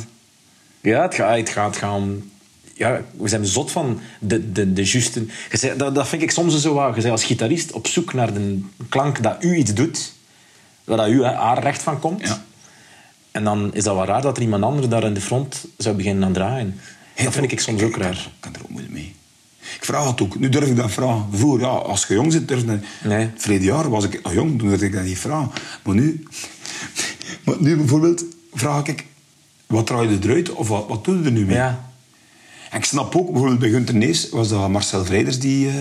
Ja, het gaat, het om... Ja, we zijn zot van de, de, de juiste... Je Dat, dat vind ik soms zo wat... Je bent als gitarist op zoek naar de klank dat u iets doet, waar dat u hè, haar recht van komt. Ja. En dan is dat wel raar dat er iemand anders daar in de front zou beginnen aan draaien. Dat vind ik soms ook Ik raar. kan, kan er ook moeilijk mee. Ik vraag het ook. Nu durf ik dat vragen. Voor, ja, als je jong zit, durf je. Nee. Verleden jaar was ik nog jong, toen durfde ik dat niet vragen. Maar nu... (laughs) Maar nu bijvoorbeeld vraag ik... Wat draai je eruit? Of wat, wat doe je er nu mee? Ja. En ik snap ook, bijvoorbeeld bij Gunter Nees was dat Marcel Vrijders die eh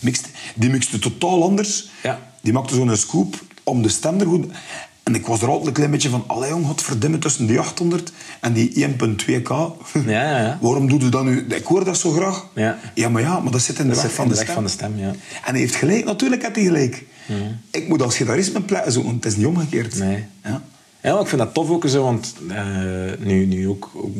mixte. Die mixte totaal anders. Ja. Die maakte zo'n scoop om de stem er goed... En ik was er altijd een klein beetje van... Allee jong, godverdomme, tussen die 800 en die 1.2k. Ja, ja, ja. Waarom doe je dat nu? Ik hoor dat zo graag. Ja. ja maar ja, maar dat zit in de Dat weg van de, de weg stem. van de stem, ja. En hij heeft gelijk, natuurlijk heeft hij gelijk. Ik moet als gitarist mijn plek zoeken, want het is niet omgekeerd. Nee. Ja. Ja, maar ik vind dat tof ook zo, want eh, nu, nu ook, ook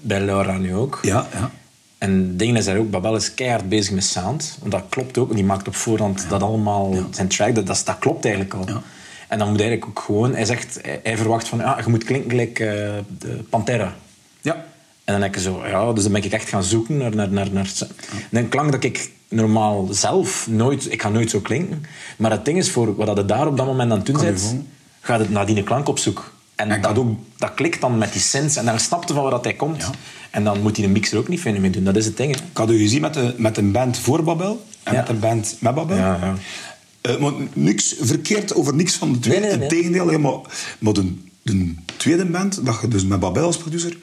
bij Laura nu ook. Ja, ja. En Ding is ook, Babel is keihard bezig met sound. Want dat klopt ook. Die maakt op voorhand dat allemaal, zijn track, dat, dat, dat klopt eigenlijk al. Ja. En dan moet hij eigenlijk ook gewoon, hij zegt, hij, verwacht van, ja, je moet klinken gelijk eh, de Pantera. Ja. En dan denk ik zo, ja, dus dan ben ik echt gaan zoeken naar, naar, naar, naar een klank dat ik normaal zelf nooit, ik ga nooit zo klinken. Maar het ding is, voor wat je daar op dat moment aan het doen bent, volgen? gaat het naar die klank op zoek. En, dat, ook, dat klikt dan met die synths en dan snapte van waar dat hij komt. Ja. En dan moet hij de mixer ook niet vinden meer doen. Dat is het ding. Hè. Ik had u gezien met, de, met een band voor Babel en Ja. met een band met Babel. Ja, ja. Eh, maar niks verkeerd over niks van de twee. Nee, nee, nee. Integendeel, ja, maar, maar de, de tweede band, dat je dus met Babel als producer...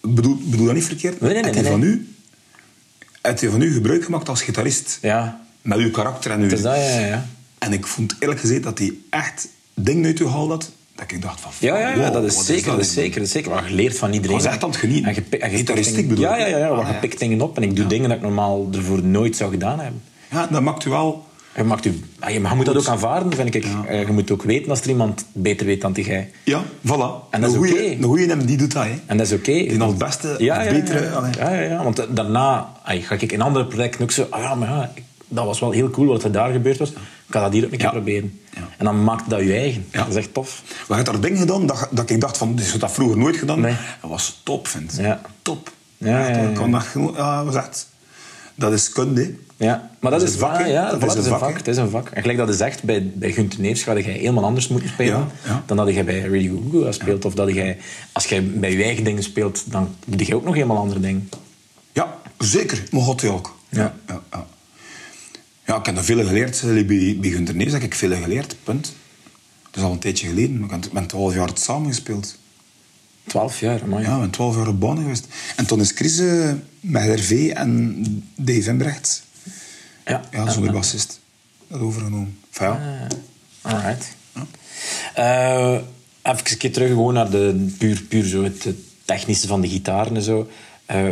Bedoel, bedoel dat niet verkeerd? Nee, je van u, heb je van u gebruik gemaakt als gitarist? Ja, Met uw karakter en uw... dat, ja, ja. En ik vond eerlijk gezegd dat hij echt dingen uit u haalde had, dat ik dacht van... Ja, ja, ja wow, dat is zeker, dat is zeker, dat is zeker. Je leert van iedereen. Ik was echt aan het genieten. En je, en je dingen- bedoel Ja, ja, ja, ja, want Ah, je ja. pikt dingen op en ik doe dingen dat ik normaal ervoor nooit zou gedaan hebben. Ja, dat maakt u wel... Je, maakt u, ah, je, maar je moet dat ook aanvaarden, vind ik. Eh, Je moet ook weten als er iemand beter weet dan jij. Ja, voilà. En dat is een goeie- oké. Een goeie hem, die doet dat, hè. En dat is oké. Die al het beste, het betere... Ja, ja, ja, ja. want daarna ay, ga ik in andere projecten ook zo... Ah, ja, maar ja, dat was wel heel cool wat er daar gebeurd was. Ik ga dat hier ook een keer proberen. En dan maakt dat je eigen. Ja. Dat is echt tof. We hebben daar dingen gedaan dat, dat ik dacht van, dit is dat vroeger nooit gedaan. Nee. Dat was top, vind ik. Ja. Top. Ja, ja, ja. dat ja, was echt... Dat is kunde. Ja, maar dat, Dat is is waar. Ja, Dat is dat een is een vak? Het is een vak. En gelijk dat je zegt, bij, bij Gunther Neefs ga je helemaal anders moeten spelen Ja, ja. dan dat je bij Radio Google speelt. Of dat je, als je bij je eigen dingen speelt, dan doe je ook nog helemaal andere dingen. Ja, zeker. Maar God ook. Ja. Ja, ja. Ja, ik heb er veel geleerd. Bij, bij Gunter Nees heb ik veel geleerd, punt. Dat is al een tijdje geleden. Ik met 12 jaar het samen gespeeld. Twaalf jaar, man. Ja, we zijn 12 jaar op banen geweest. En toen is Chris eh, met Hervé en Dave Embrecht, ja. ja, zo'n bassist, dat overgenomen. Enfin, ja. Ah, alright. Eh, even een keer terug gewoon naar de, puur, puur zo het, technische van de gitaar en zo. Eh,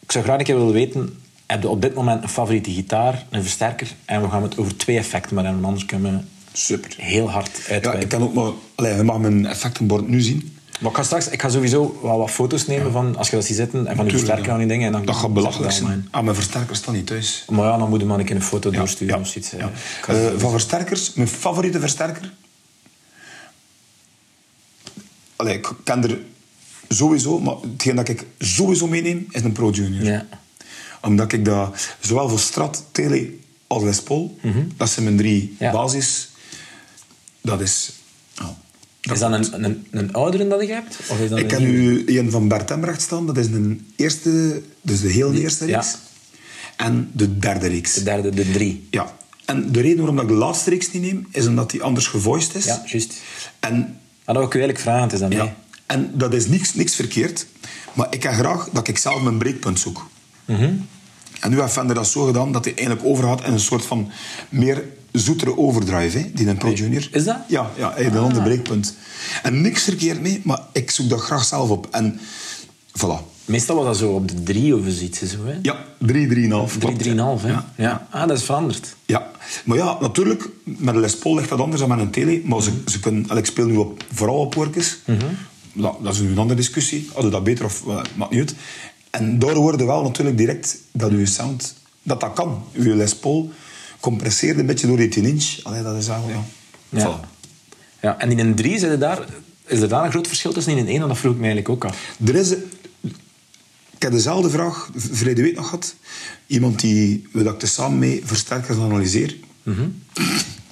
ik zou graag een keer willen weten, heb je op dit moment een favoriete gitaar, een versterker? En we gaan het over twee effecten maar hebben, anders kunnen we Super. heel hard Ja, uitweiden. ik kan ook maar... Allee, je mag mijn effectenbord nu zien. Maar ik ga straks ik ga sowieso wel wat foto's nemen van, als je dat ziet zitten, en van je versterker ja. en die dingen. En dan Dat gaat belachelijk zijn. Ah, mijn versterker staat niet thuis. Maar ja, dan moet je maar een keer een foto Ja, doorsturen ja, of zoiets. ja. eh. Van versterkers, mijn favoriete versterker. Allee, ik kan er sowieso, maar hetgeen dat ik sowieso meeneem, is een Pro Junior. Ja. Omdat ik dat, zowel voor Strat, Tele als Les Paul, dat zijn mijn drie Ja. basis. Dat is... dat Is dat een, een, een oudere dat je hebt? Of is dat Ik heb nu een van Bert Embracht staan. Dat is een eerste, dus de heel eerste ja. reeks. En de derde reeks. De derde, de drie. Ja. En de reden waarom ik de laatste reeks niet neem, is omdat die anders gevoiced is. Ja, juist. En, Dat wil ik u eigenlijk vragen, het is dat ja. mee. en dat is niks, niks verkeerd. Maar ik heb graag dat ik zelf mijn breekpunt zoek. Mhm. En nu heeft Fender dat zo gedaan dat hij eigenlijk overgaat in een soort van meer zoetere overdrive, hè, die een Pro Junior. Is dat? Ja, ja hij heeft een ander breekpunt. En niks verkeerd mee, maar ik zoek dat graag zelf op. En voilà. Meestal was dat zo op de drie of zoiets. Zo, hè? Ja, 3, 3,5. 3, 3,5. Hè? Ja. Ja. Ah, dat is veranderd. Ja, maar ja, natuurlijk, met een Les Paul ligt dat anders dan met een tele. Maar Mhm. ze, ze kunnen, ik speel nu op, vooral op workers. dat, dat is nu een andere discussie. Hadden dat beter of uh, maakt niet uit. En daar hoorde wel natuurlijk direct dat uw sound, dat dat kan. Uw Les Paul compresseert een beetje door die 10 inch. Allee, dat is eigenlijk, ja. Ja. Voilà. Ja, en in een 3 is er daar, is er daar een groot verschil tussen in een 1? Dat vroeg ik me eigenlijk ook af. Er is... Ik heb dezelfde vraag verleden week nog gehad. Iemand die, ik er samen mee versterkers analyseer.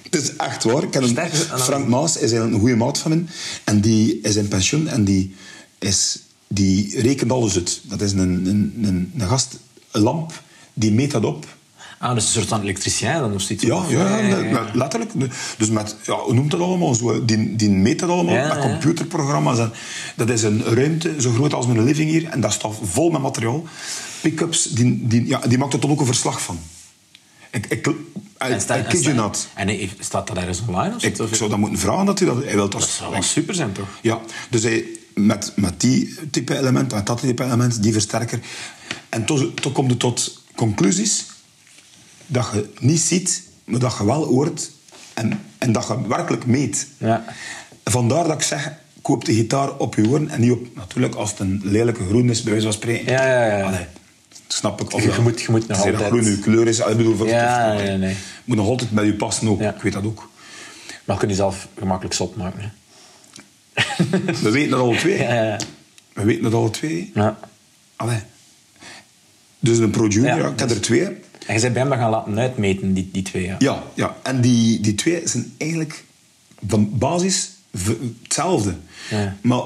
Het is echt waar. Ik een. Frank Maas is eigenlijk een goede maat van hem. En die is in pensioen en die, is, die rekent alles uit. Dat is een, een, een, een gast, een lamp, die meet dat op. Ah, dus een soort van elektricien dan of zoiets? Ja, ja, ja, letterlijk. Dus met, ja, hoe noemt dat allemaal? Zo, die, die meet dat allemaal Ja, met computerprogramma's. En dat is een ruimte zo groot als mijn living hier. En dat staat vol met materiaal. Pick-ups, die, die, ja, die maakt er dan ook een verslag van. Ik, ik, En sta- sta- not. En hij- staat dat ergens online of Ik? Of- zou dat moeten vragen dat hij dat... Hij wil dat, Dat zou wel super zijn, toch? Ja, dus hij, met, met die type element, met dat type element, die versterker. En toen, toen komt het tot conclusies dat je niet ziet, maar dat je wel hoort en, en dat je werkelijk meet. Ja. Vandaar dat ik zeg, koop de gitaar op je oren en niet op... Natuurlijk, als het een lelijke groen is, bij wijze van spreken. Ja, ja, ja. Allee, snap ik. Of Je dat- moet- je moet nog dat altijd- groen je kleur is, ik bedoel... Voor Ja, of- nee, nee. moet nog altijd bij je passen ook. Ja. Ik weet dat ook. Maar je kunt jezelf gemakkelijk zot maken. Hè? (laughs) We weten het alle twee. Ja, ja. We weten het alle twee. Ja. Allee. Dus een Pro Junior, Ja, ja, ik heb dus- er twee. En je bent bij hem gaan laten uitmeten, die, die twee. Ja. Ja, ja. en die, die twee zijn eigenlijk van basis hetzelfde. Ja. Maar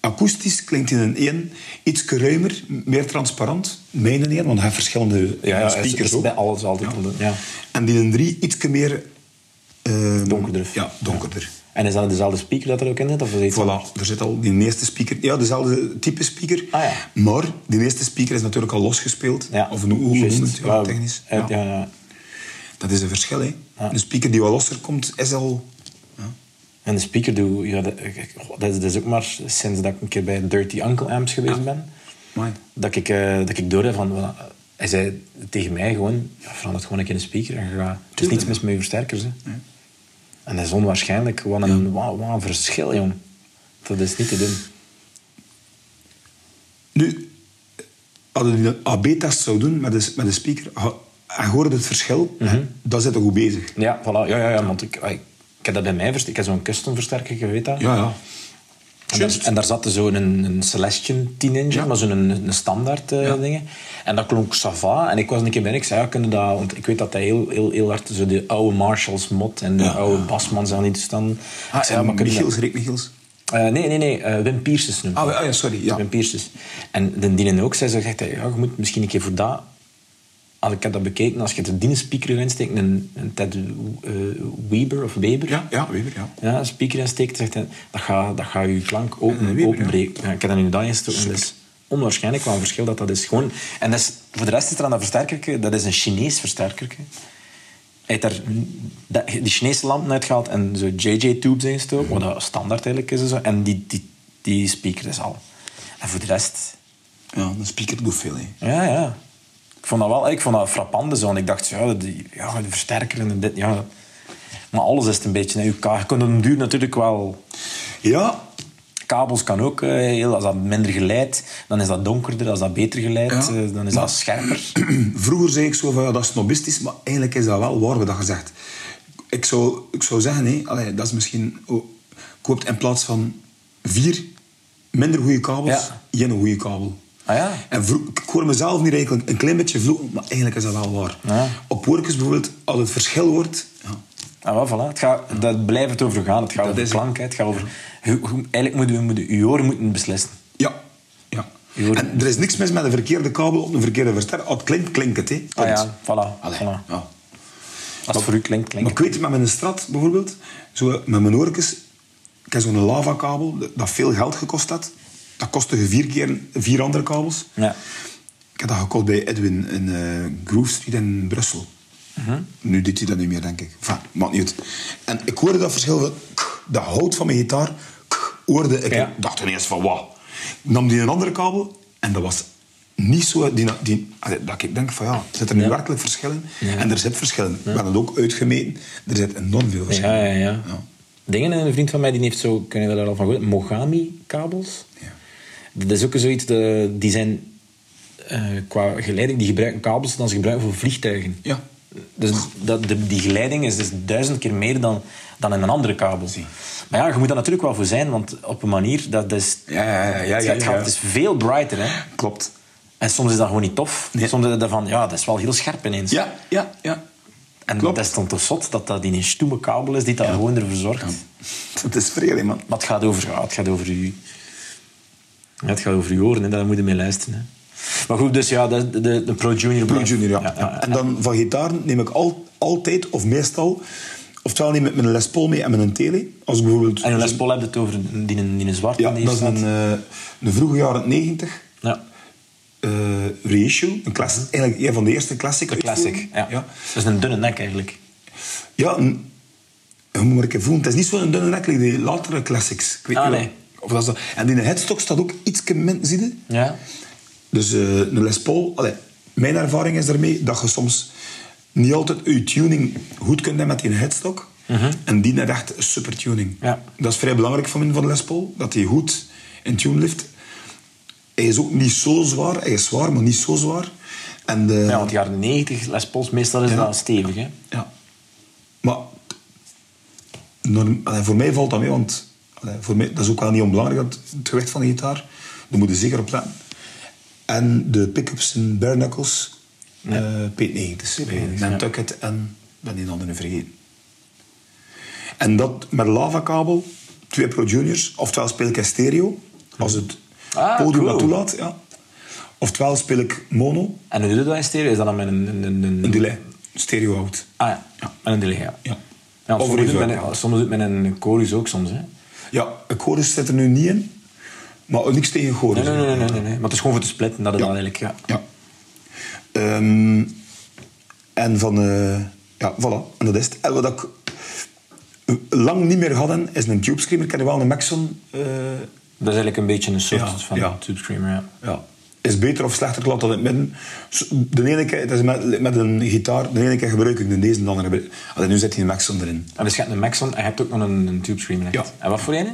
akoestisch klinkt in een één iets ruimer, meer transparant. Mijn één, want hij heeft verschillende Ja, speakers ook. bij alles altijd. Ja. En die een drie iets meer... eh, Donkerder. Ja, donkerder. En is dat dezelfde speaker dat er ook in zit? Of is het iets anders? Voilà, er zit al die eerste speaker. Ja, dezelfde type speaker. Ah, ja. Maar die eerste speaker is natuurlijk al losgespeeld. Ja. Of hoe hoe noem het? Ja, technisch. Ja. Dat is een verschil, hè. Een speaker die wat losser komt, is al... En de speaker doe ja, dat, dat, is, is ook maar sinds dat ik een keer bij Dirty Uncle Amps geweest ben, dat ik, eh dat ik door heb van. hij zei tegen mij gewoon: ja, verander het gewoon een keer een speaker en gaat. Er is niets mis met je versterkers. Hè. En dat is onwaarschijnlijk. Wat een, wat, wat een verschil, jong. Dat is niet te doen. Nu, als je een AB-test zou doen met een, met een speaker, en je hoort het verschil, Mhm. dan zit je goed bezig. Ja, voilà. Ja, ja, ja, want ik, ik heb dat bij mij. Ik heb zo'n custom versterker, je weet dat. Ja, ja. En daar, en daar zat zo'n een, een Celestion 10 inch, Ja. maar zo'n een, een standaard Ja. dingen. En dat klonk sava. En ik was een keer bij ik zei, ja, kunnen dat... Want ik weet dat hij heel, heel, heel hard zo de oude Marshalls mod en de Ja. oude Basmans aan niet staan. Ah, zei, maar Michiels, dat- Rick Michiels. Eh, nee, nee, nee. eh, Wim Pierces noemt Ah, ah, ja, sorry. Ja. Wim Pierces. En de dienen ook zei, zegt hij, ja, je moet misschien een keer voor dat... Als ik heb dat bekeken, als je er die speaker in steekt, een, een Ted eh, Weber of Weber, Ja, ja, Weber, ja. ja, een speaker insteekt, zegt hij, dat gaat dat gaat je klank open, een Weber, openbreken. Ja, ik heb dat nu ingestoken. en Dat is onwaarschijnlijk wat een verschil dat dat is. Gewoon, en dat is, voor de rest is er aan dat versterkerke, dat is een Chinees versterkerke. Hij heeft daar die Chinese lampen uitgehaald en zo JJ-tubes ingestoken, wat dat standaard eigenlijk is. en Zo. En die, die, die speaker is al. En voor de rest... Ja, een speaker doet veel, hè. Ja, ja. Ik vond dat wel ik vond dat frappant. Zo. En ik dacht, ja, die, ja, de versterker en dit, ja. Maar alles is het een beetje. Je kunt op een duur natuurlijk wel... Ja, Kabels kan ook eh, heel... Als dat minder geleid, dan is dat donkerder. Als dat beter geleid, Ja. eh, dan is dat scherper. (clears throat) Vroeger zei ik zo van, ja, dat is snobistisch, maar eigenlijk is dat wel waar dat gezegd. Ik zou, ik zou zeggen, nee, allee, dat is misschien... Oh, koopt in plaats van vier minder goede kabels, Ja. een goede kabel. Ah ja? En ik hoor mezelf nu eigenlijk een klein beetje vloeken, maar eigenlijk is dat wel waar. Ja. Op workers bijvoorbeeld, als het verschil wordt... Ja, Ah, wel, voilà. het gaat, dat blijft het over gaan. Het gaat Dat over is- klank, het gaat over... Eigenlijk moeten we moeten, uw oren moeten beslissen. ja. ja. Hoort- En er is niks mis met een verkeerde kabel op een verkeerde versterker. Als het klinkt, klinkt het. Hè. Ah ja, voilà. Allee, voilà. ja. Als het voor u klinkt, Maar klinkt ik weet, met mijn strat bijvoorbeeld, zo met mijn oorkes, ik heb zo'n lavakabel dat veel geld gekost had. Dat kostte vier keer vier andere kabels. Ja. Ik heb dat gekocht bij Edwin in eh, Groove Street in Brussel. Mhm. Nu doet hij dat niet meer, denk ik. Enfin, maakt niet uit. En ik hoorde dat verschil van... Dat hout van mijn gitaar hoorde ik. Ja. Dacht ineens van, wauw. Nam die een andere kabel en dat was niet zo... Die, die, dat ik denk van, ja, zit er nu Ja. werkelijk verschillen? En er zit verschillen. We hebben het ook uitgemeten. Er zit enorm veel verschil. Ja, ja, ja. Ja. Dingen, een vriend van mij die heeft zo, kun je daar al van gehoord, Mogami-kabels. Ja. Dat is ook zoiets, de, die zijn eh, qua geleiding, die gebruiken kabels dan ze gebruiken voor vliegtuigen. Ja. Dus dat, de, die geleiding is dus duizend keer meer dan, dan in een andere kabel. Maar ja, je moet daar natuurlijk wel voor zijn, want op een manier, dat is... Ja, ja, ja, ja, het, ja, het gaat- het is veel brighter, hè. Klopt. En soms is dat gewoon niet tof. Nee. Soms is het van, ja, dat is wel heel scherp ineens. Ja, ja, ja. en klopt. dat is dan toch zot dat dat in een stoeme kabel is die dat gewoon ervoor zorgt. Het (laughs) is vreemd, man. Maar het gaat over, het gaat over u. Ja, het gaat over oren, hè, daar moet je mee luisteren. Hè. Maar goed, dus ja, de, de, de Pro Junior. Pro Junior, ja. Ja, ja. En dan van gitaar neem ik al, altijd, of meestal... Oftewel neem ik mijn Les Paul mee en mijn tele. Als ik bijvoorbeeld... En een Les Paul heb je het over die, een- die een zwarte Ja, die dat is staat. een, eh, een vroege jaren 90 Ja, eh, reissue. Een classic, eigenlijk een van de eerste classic de classic. Ja. ja. Dat is een dunne nek eigenlijk. Ja, een, hoe moet ik het voelen? Het is niet zo'n dunne nek, like die latere classics. Ik weet Ah, niet nee. Of dat is dat. En die headstock staat ook iets min, zie je? Ja. Dus eh, een Les Paul, allee, mijn ervaring is daarmee dat je soms niet altijd je tuning goed kunt hebben met die headstock. En die net echt super tuning. Ja. Dat is vrij belangrijk voor mij van de Les Paul, dat hij goed in tune ligt. Hij is ook niet zo zwaar, hij is zwaar, maar niet zo zwaar. En de, ja, want de jaren 90 Les Pauls, meestal is Ja. dat stevig. Hè? Ja. Maar norm- allee, voor mij valt dat mee, want allee, voor mij, dat is ook wel niet onbelangrijk, het gewicht van de gitaar. Daar moet je zeker op letten. En de pick-ups in bare knuckles, eh P90's. Nantucket en ben die andere vergeten. En dat met lavakabel, twee Pro Juniors, oftewel speel ik in stereo, als het Ah, podium cool. dat toelaat. Ja. Oftewel speel ik mono, En hoe doe je dat in stereo? Is dat dan met een... een, een, een- delay, stereo out. Ah ja, Ja. met een delay, ja. Ja. Ja, soms, doet reverb. men, soms doet men een chorus ook soms. Hè. Ja, een chorus zit er nu niet in. Maar niks tegen chorus. Nee, nee, nee, nee, nee, nee. Maar het is gewoon voor te splitten, dat is Ja. dan eigenlijk... Ja. Ja. Ehm, en van... eh, ja, voilà. En dat is het. En wat ik lang niet meer hadden, is een Tube Screamer. Ik heb wel een Maxon... eh, Dat is eigenlijk een beetje een soort Ja, van ja. Tube Screamer, ja. ja. Is beter of slechter, dat in het midden. De ene keer, het is met, met een gitaar, de ene keer gebruik ik de deze, de andere... Allee, nu zit hij een Maxon erin. En dus je hebt een Maxon en je hebt ook nog een, een Tube Screamer. Ja. En wat voor een?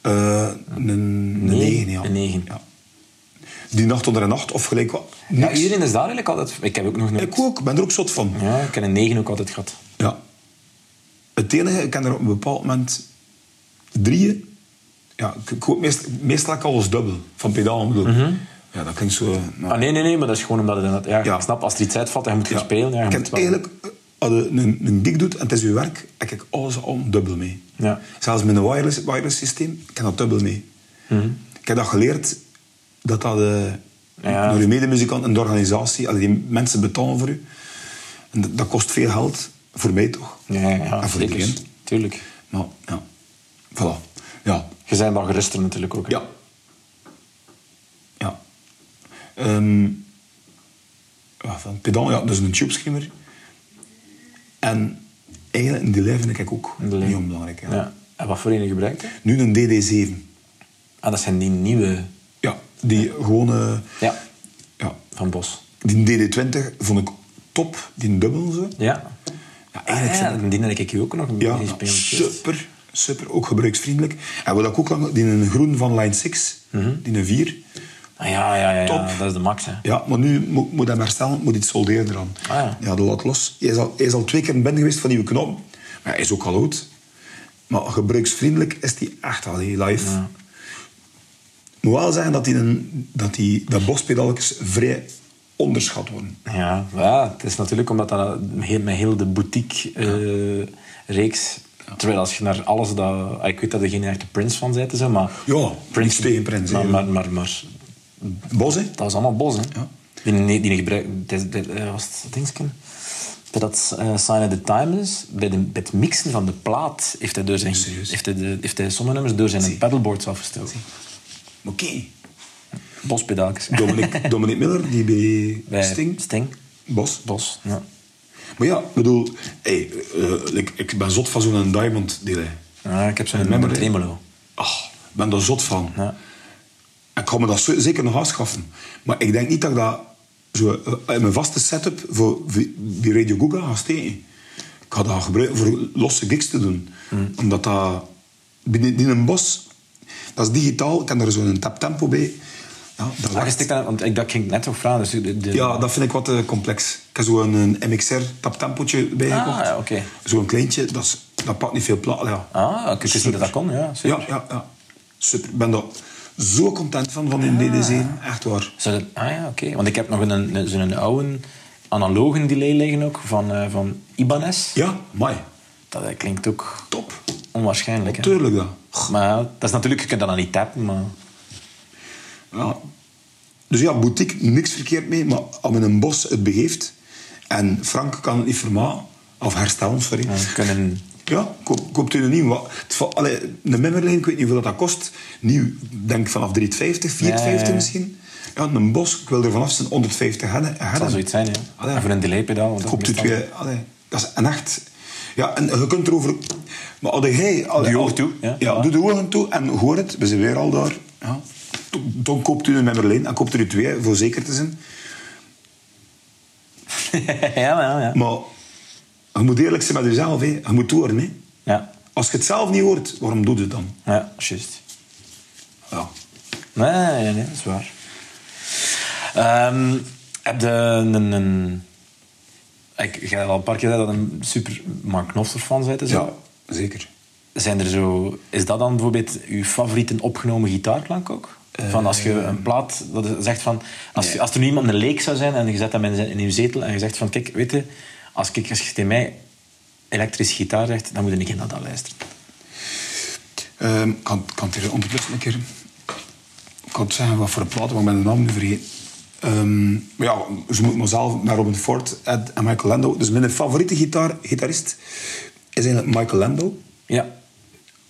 Eh, een, een Negen. 9, ja. Een negen. Ja. Die nacht onder een nacht, of gelijk wat. Ja, iedereen is daar eigenlijk altijd... Ik heb ook nog een... Ik ook, ik ben er ook zot van. Ja, ik heb een 9 ook altijd gehad. Ja. Het enige, ik heb er op een bepaald moment drieën. Ja, ik, hoop meest, meestal ik alles dubbel van pedaal. bedoel. Ja, dat klinkt zo. nou, Ah, nee, nee, nee, maar dat is gewoon omdat het... Ja, Ja. ik snap, als er iets uitvalt en je moet gaan ja. spelen... Ja, je ik moet wel- eigenlijk, eh, als je een, een gig doet en het is je werk, heb ik alles al dubbel mee. Ja. Zelfs met een wireless, wireless systeem, ik heb dat dubbel mee. Ik heb dat geleerd dat dat eh, Ja. door je medemuzikant en de organisatie, allee, die mensen betalen voor u. En dat, dat kost veel geld, voor mij toch? Ja, ja, en voor iedereen. Tuurlijk. Maar ja, voilà. Ja, Je bent dan geruster natuurlijk ook. hè. Ja. Ehm ja, van pedal, ja, dus een tube screamer. En eigenlijk een delay vind ik ook Een delay. niet onbelangrijk. Ja. Ja. En wat voor een gebruikt? Nu een DD7. Ah, dat zijn die nieuwe Ja, die gewone... Ja. Ja, van Bos. die DD20 vond ik top, die dubbel zo. Ja. Ja, eigenlijk Ah, ja, die heb ik ook nog een Ja, super, super, ook gebruiksvriendelijk. En wat ik ook lang, die een groen van Line 6, die een 4. Ah, ja, ja, ja, ja, Top. dat is de max. Hè. Ja, maar nu moet, moet hij hem herstellen, moet iets solderen eraan. Ah, ja. ja, dat laat los. Hij is, al, hij is al twee keer in ben geweest van nieuwe knoppen. Maar hij is ook al oud. Maar gebruiksvriendelijk is die echt al heel live. Ja. moet wel zeggen dat die, een, dat, die dat bospedalletjes vrij onderschat worden. Ja, ja, het is natuurlijk omdat dat heel, met heel de boutique-reeks... terwijl als je naar alles dat... ah, Ik weet dat er geen echte Prince van bent, maar... Ja, niks tegen Prince, Maar, maar, maar, maar Bos, hè? dat is allemaal bos, hè. Ja. Die, die, die gebruikt... Dat, dat, eh, was het dingetje? Bij dat eh, Sign of the Times, bij, de, bij het mixen van de plaat, heeft hij, door zijn, Serieus? heeft hij, de, heeft hij sommige nummers door zijn pedalboards afgestoken. Oké. Bospedaaltjes. Dominic, (laughs) Dominic Miller, die bij, Bij Sting. Sting. Bos. Bos, ja. Maar ja, ik bedoel... Hey, eh, ik, ik ben zot van zo'n Diamond delay. ja ik heb zo'n Remember, tremolo. Ach, ik ben daar zot van. Ja. Ik ga me dat zeker nog aanschaffen. Maar ik denk niet dat ik dat zo, eh, in mijn vaste setup voor die Radio Guga ga steken. Ik ga dat gebruiken voor losse gigs te doen. Omdat dat... Binnen in een bos... Dat is digitaal. Ik heb daar zo'n tap-tempo bij. Ja, dat Ah, aan- want ik, dat ging ik net nog vragen. Dus de, de- Ja, dat vind ik wat eh, complex. Ik heb zo'n een MXR taptempootje bijgekocht. Ah, ja. Zo'n kleintje, dat, is, dat pakt niet veel plaats. Ja. Ah, ik wist niet dat dat kon. Ja, super. ja, ja, ja. Super. Ik ben daar zo content van, van in DDC. Echt waar. Zou dat- ah ja, oké. Want ik heb nog een, een, zo'n oude analoge delay liggen ook, van, eh, van Ibanez. Ja, mooi. Dat klinkt ook Top. onwaarschijnlijk. Tuurlijk dat. Maar dat is natuurlijk, je kunt dat dan niet tappen, maar... Ja. Dus ja, boutique, niks verkeerd mee. Maar als men een bos het begeeft en Frank kan het niet vermalen, of herstellen, sorry. Ja, kunnen... Ja, koop, koopt u een nieuw. Allee, een memmerlijn, ik weet niet hoeveel dat, kost. Nieuw, ik denk vanaf 350, 450 Ja, ja, ja. misschien. Ja, een bos, ik wil er vanaf zijn 150 hadden. Dat zal zoiets zijn, ja. En voor een delaypedaal. Koopt u twee, allee, dat is een echt... Ja, en je kunt erover... Maar als jij... allee, Doe al- ogen toe, ja. Ja, doe de ogen toe en hoor het. We zijn weer al daar. Ja. Dan- Dan koopt u een memmerlijn en koopt er u twee, voor zeker te zijn. (laughs) ja, ja, ja. Maar je moet eerlijk zijn met jezelf. Hè. Je moet horen. Hè. Ja, Als je het zelf niet hoort, waarom doe je het dan? ja juist. Ja. Nee, nee, nee, dat is waar. Ehm, heb je een... een ik heb al een paar keer dat een super Mark Knopfler fan bent. ja, zeker. Zijn er zo, is dat dan bijvoorbeeld uw favoriete opgenomen gitaarklank ook? Van als je een plaat dat zegt van... Als, Nee. als er nu iemand een leek zou zijn en je zet hem in, zijn- in uw zetel en je zegt van... Kijk, weet je, als, ik, als je tegen mij elektrische gitaar zegt, dan moet niet naar dat luisteren. Ik kan, kan het hier ondertussen een keer... Ik kan het zeggen wat voor een plaat, maar ik ben de naam nu vergeten. Maar ja, ze moeten maar zelf naar Robin Ford Ed en Michael Lando. Dus mijn favoriete gitaar, gitarist is eigenlijk Michael Lando. Ja,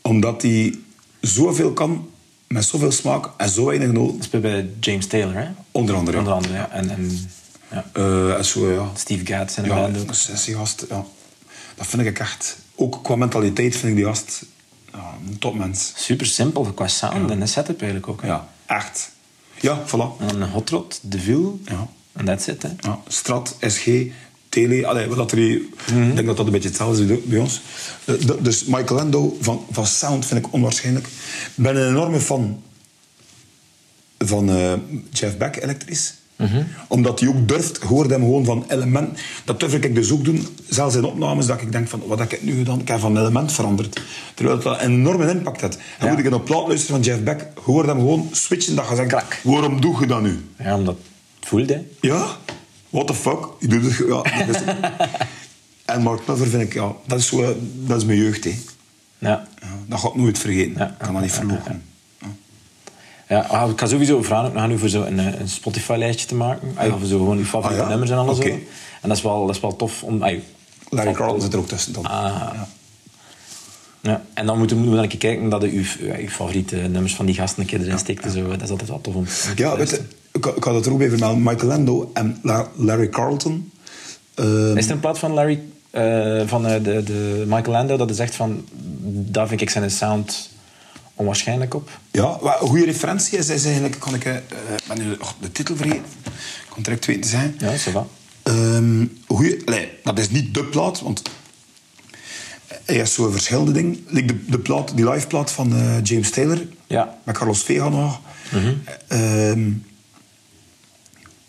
Omdat hij zoveel kan, met zoveel smaak en zo weinig noten. dat speelt bij James Taylor, hè? Onder andere. Onder andere, ja. En, en ja. En zo, ja. Steve Gadd en de Ja, ook. een sessiegast. Ja. Dat vind ik echt... Ook qua mentaliteit vind ik die gast ja, een topmens. Super simpel qua sound en de setup eigenlijk ook. hè. Ja, echt. Ja, voilà. En een hot rod, de Ja. en that's it, hè. Ja, Strat, SG, Tele, allee, wat dat er hier, Mhm. ik denk dat dat een beetje hetzelfde is bij ons. De- de- dus Michael Lando van, van sound vind ik onwaarschijnlijk. Ik ben een enorme fan van eh, Jeff Beck elektrisch. Mhm. Omdat hij ook durft, hoorde hem gewoon van element. Dat durf ik dus ook doen, zelfs in opnames, dat ik denk van, wat heb ik nu gedaan? Ik heb van element veranderd. Terwijl dat een enorme impact had. En Ja. moet ik een plaat luisteren van Jeff Beck, je hoort hem gewoon switchen, dat je zegt, Krak. waarom doe je dat nu? Ja, omdat het voelde, hè. Ja, what the fuck? Je doet het, ja, dat is (laughs) en Mark Knopfler vind ik, ja, dat is, zo, dat is mijn jeugd. Hè. Ja. Ja, dat ga ik nooit vergeten. Ja. Ik kan dat niet verlogen. Ja, ah, ik ga sowieso vragen naar u voor zo een, eh, een Spotify-lijstje te maken. Ah, ja, voor zo gewoon uw favoriete Ah, ja? nummers en alles. Zo. En dat is wel, dat is wel tof. Om, Larry Carlton zit er ook tussen. Dan. Ah. Ja. Ja. En dan moeten we dan een keer kijken dat je uw, ja, uw favoriete nummers van die gasten een keer erin steekt. en Zo. Dat is altijd wel tof om, Ja, weet je, ik, ik had het er ook bij vermelden. Michael Lando en La- Larry Carlton. Ehm, Is er een plaat van Larry, eh, van eh, de, de Michael Lando, dat is echt van, daar vind ik zijn sound onwaarschijnlijk op. ja, wat een goede referentie is, is eigenlijk, kan ik, eh, ben nu oh, de titel vergeten. Ik kan direct weten te zijn. Ja, ça va. Ehm, goeie, allee, dat is niet de plaat, want hij heeft zo'n verschillende dingen. Like de, de plaat, die live plaat van eh, James Taylor, Ja. met Carlos Vega nog. Ehm,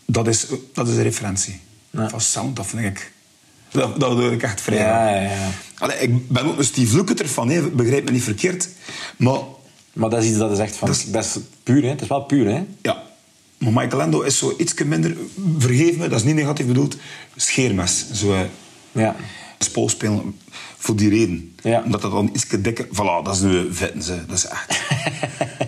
dat, is, dat is een referentie. Ja. Van sound, dat vind ik... Dat, dat doe ik echt vrij. Ja, ja, ja. Allee, ik ben ook een Steve Lukather van, begrijp me niet verkeerd. Maar Maar dat is iets dat is echt van... Dat is, puur, hè? Het is wel puur, hè? Ja. Maar Michelangelo is zo iets minder... Vergeef me, dat is niet negatief bedoeld. Scheermes. Zo... eh, Ja. Spol spelen voor die reden. Ja. Omdat dat dan iets dikker... Voilà, dat is nu vetten ze. Dat is echt (laughs)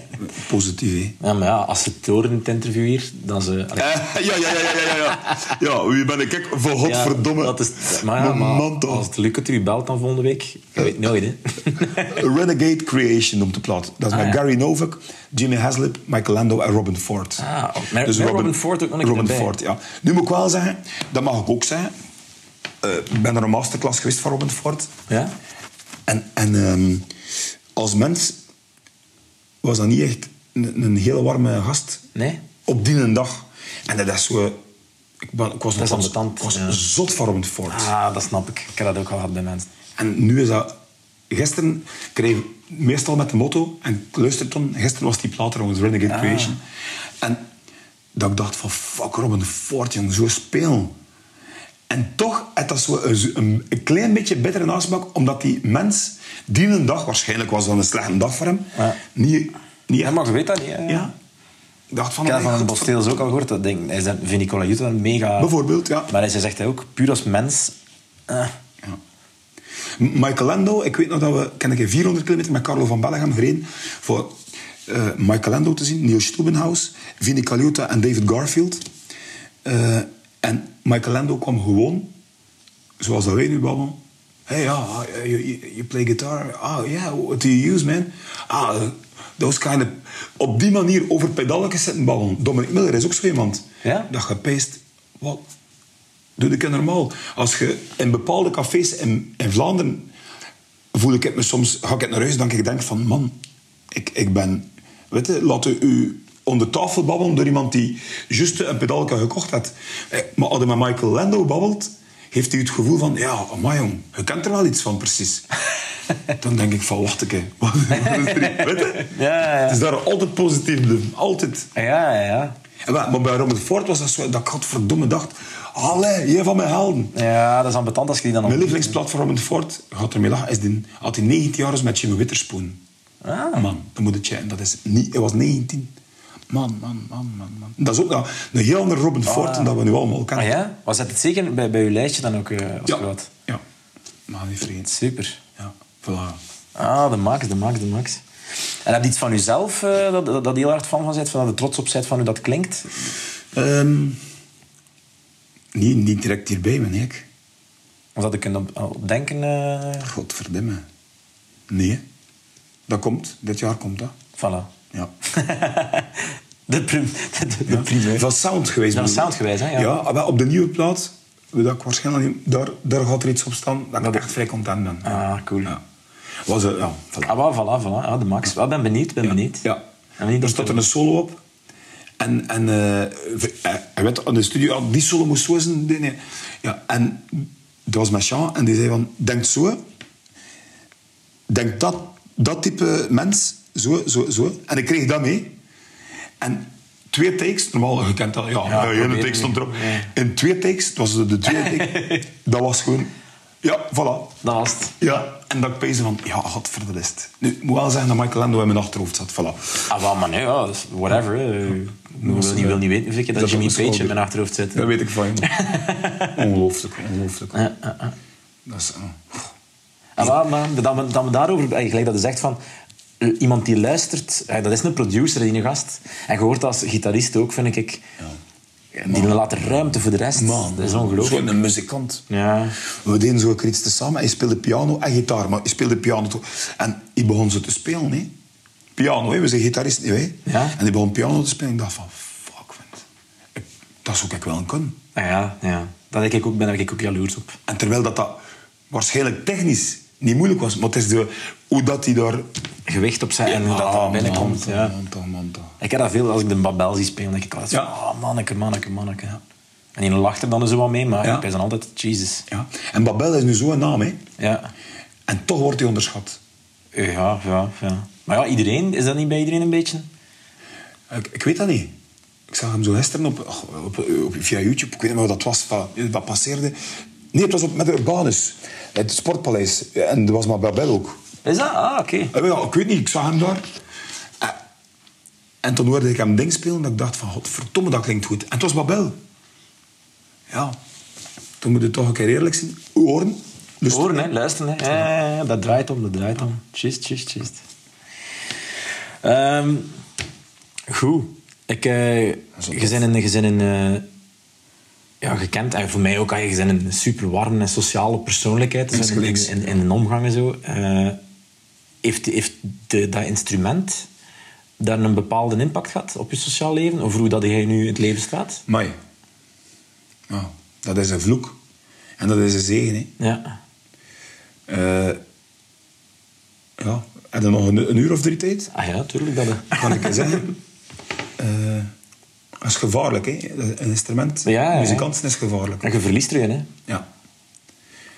positief, hè. Ja, maar ja, als ze het horen in het interview hier, dan ze... (laughs) Ja, ja, ja, ja, ja, ja. Ja, wie ben ik? Voor godverdomme. Dat is, maar ja, maar als het lukt u belt dan volgende week, je weet nooit, hè. (laughs) Renegade Creation noemt de plaat. Dat is Ah, met ja. Gary Novak, Jimmy Haslip, Michelangelo en Robin Ford. Dus Ah, met- met Robin Ford ook nog Robin. Ford, ja. Nu moet ik wel zeggen, dat mag ik ook zeggen. Eh, Ik ben naar een masterclass geweest van Robin Ford. Ja? En, en ehm, als mens was dat niet echt een, een hele warme gast. Nee? Op die een dag. En dat is zo... Ik, ben, ik was, Dat nog- ik was ja. zot van Robin Ford. Ah, dat snap ik. Ik heb dat ook al gehad bij mensen. En nu is dat... Gisteren kreeg ik meestal met de motto, en ik luister toen, gisteren was die plaat trouwens, Renegade Ah. Creation. En dat ik dacht van, fuck Robin Ford, jong, zo spelen. En toch had dat zo een, een, een klein beetje bittere nasmaak, omdat die mens die een dag, waarschijnlijk was dat een slechte dag voor hem, Ja. niet... niet Ja, weet dat niet, hè. Ja. Ik dacht van... Ik heb dat van oh, de Bosteels ook al gehoord. Dat ding, hij vind Nicola Jutta een mega... Bijvoorbeeld, ja. Maar hij zegt hij ook, puur als mens... eh, Ja. Ik weet nog dat we ken ik 400 kilometer met Carlo van Bellegem gereden voor eh Michelangelo te zien, Neil Stubenhaus, Vinnie Colaiuta en David Garfield. Eh, en Michelangelo kwam gewoon, zoals dat wij nu babbelen. Hey, ja, you, you, you play guitar? Ah, yeah, what do you use, man? Ah, uh, those kind of... Op die manier over pedalletjes zitten babbelen. Dominic Miller is ook zo iemand. Ja? Dat je peest, wat, doe ik normaal. Als je in bepaalde cafés in, in Vlaanderen voel ik het me soms, ga ik het naar huis, dan ik denk van, man, ik, ik ben, weet je, laat u, onder tafel babbelen door iemand die juist een pedalke gekocht heeft. Eh, Maar als je met Michael Lando babbelt, heeft hij het gevoel van, ja, maar jong, je kent er wel iets van, precies. (laughs) (laughs) dan denk ik van, wacht een. (laughs) Wat (laughs) je? Ja, ja. Het is daar altijd positief blijven, altijd. Ja, ja, ja. Maar bij Robert Ford was dat zo, dat ik godverdomme dacht, allee, jij van mijn helden. Ja, dat is ambetant als je die dan... op- Mijn lievelingsplat van Robin Ford, gaat ermee lachen, is die, had hij 19 jaar met Jimmy Witherspoon. Ah. Man, dan moet het checken. Dat is niet, hij was 19. Man, man, man, man, man. Dat is ook nou, een heel andere Robin Ford dan dat we nu allemaal kennen. Ah ja? Was dat het zeker bij, bij uw lijstje dan ook eh, als Ja. Ja. Maar niet vergeten. Super. Voilà. Ah, de max, de max, de max. En heb je iets van jezelf eh, dat, dat, dat heel hard fan van bent, van dat je trots op bent van hoe dat klinkt? Ehm, niet, niet direct hierbij, ben ik. Of dat je kunt op, denken? eh Godverdomme. Nee. Dat komt. Dit jaar komt dat. voilà. Ja. (laughs) de, prim, de, de, de primeur. Van sound geweest. Van ik. sound geweest, hè, ja. Ja, maar op de nieuwe plaat, dat ik waarschijnlijk niet, daar, daar gaat er iets op staan dat ik echt vrij content ben. Ah, cool. Ja. Was, het- ja, voilà. Ah, wel, voilà, voilà. Ah, de max. Ik ben benieuwd, ben benieuwd. Ja. Ben benieuwd Er staat er een solo op. En, en eh, hij- weet aan de studio, ah, die solo moest zo zijn. Nee, nee. Ja, en dat was met Jean en die zei van, denk zo. Denk dat, dat type mens, zo, zo, zo. En ik kreeg dat mee. En twee takes, normaal, je kent dat, ja, Ja, probeer een take stond erop. In twee takes, was de tweede take, (laughs) dat was gewoon, ja, voilà. Dat was het. Ja, en dat ik pees van, ja, godverdomme is het. Nu, ik moet wel zeggen dat Michelangelo in mijn achterhoofd zat, voilà. Ah, wel, maar nee, ja, whatever. Ik wil niet, wil niet weten hoeveel keer dat Dat Jimmy Page in mijn achterhoofd zit. Dat weet ik van je. (laughs) ongelooflijk, ongelooflijk. Dat is, uh, En wel, maar dat we, dat we daarover, eh, gelijk dat je zegt van eh, iemand die luistert, eh, dat is een producer, die een gast. En je hoort als gitarist ook, vind ik. Die laat ruimte voor de rest. man, dat is ongelooflijk. Zo'n muzikant. Ja. We deden zo iets te samen. Hij speelde piano en gitaar, maar hij speelde piano toch. En hij begon zo te spelen, hè. Piano, hè. We zijn gitaristen, hè. Ja. En hij begon piano te spelen. Ik dacht van, fuck, vent. Ik- Dat zou ik wel een kunnen. Ah, ja, ja. Dat denk ik ook, ben daar ik ook jaloers op. En terwijl dat, dat waarschijnlijk technisch niet moeilijk was, maar het is de, hoe dat hij daar... Gewicht op zijn en hoe dat Ah, daar binnenkomt. man, Ja. man, man. Ik heb dat veel als ik de Babel zie spelen. denk ik altijd Ja. oh, manneke, manneke, manneke. En die lacht er dan zo wat mee, maar Ja. ik ben dan altijd, Jesus. Ja. En Babel is nu zo'n naam, hè. Ja. En toch wordt hij onderschat. Ja, ja, ja. Maar ja, iedereen, is dat niet bij iedereen een beetje? Ik, ik weet dat niet. Ik zag hem zo gisteren op, ach, op, op, via YouTube. Ik weet niet meer wat dat was. Wat, wat passeerde. Nee, het was op, met de Urbanus. Het Sportpaleis. En er was maar Babel ook. Is dat? Ah, oké. Eh, Ja, ik weet niet. Ik zag hem daar. En toen hoorde ik hem ding spelen dat ik dacht van, verdomme, dat klinkt goed. En het was Babel. Ja, toen moet je toch een keer eerlijk zijn. Oren. Horen, hè, luisteren. Hè. Ja, dat draait om, dat draait om. Ehm, goed. Ik, eh je bent in, eh, ja, gekend, en voor mij ook, je bent een super warme en sociale persoonlijkheid dus in, in, in een omgang en zo. Eh, heeft heeft de, dat instrument daar een bepaalde impact gehad op je sociaal leven? Of hoe dat jij nu in het leven staat? Mai. Dat is een vloek. En dat is een zegen. Hè. Ja. Eh, ja, heb je nog een, een uur of drie tijd? Ah ja, tuurlijk. Dat, Kan ik zeggen? (laughs) Eh, dat is gevaarlijk, hè. Een instrument, Ja, ja. muzikanten is gevaarlijk. en je verliest erin, hè? Ja.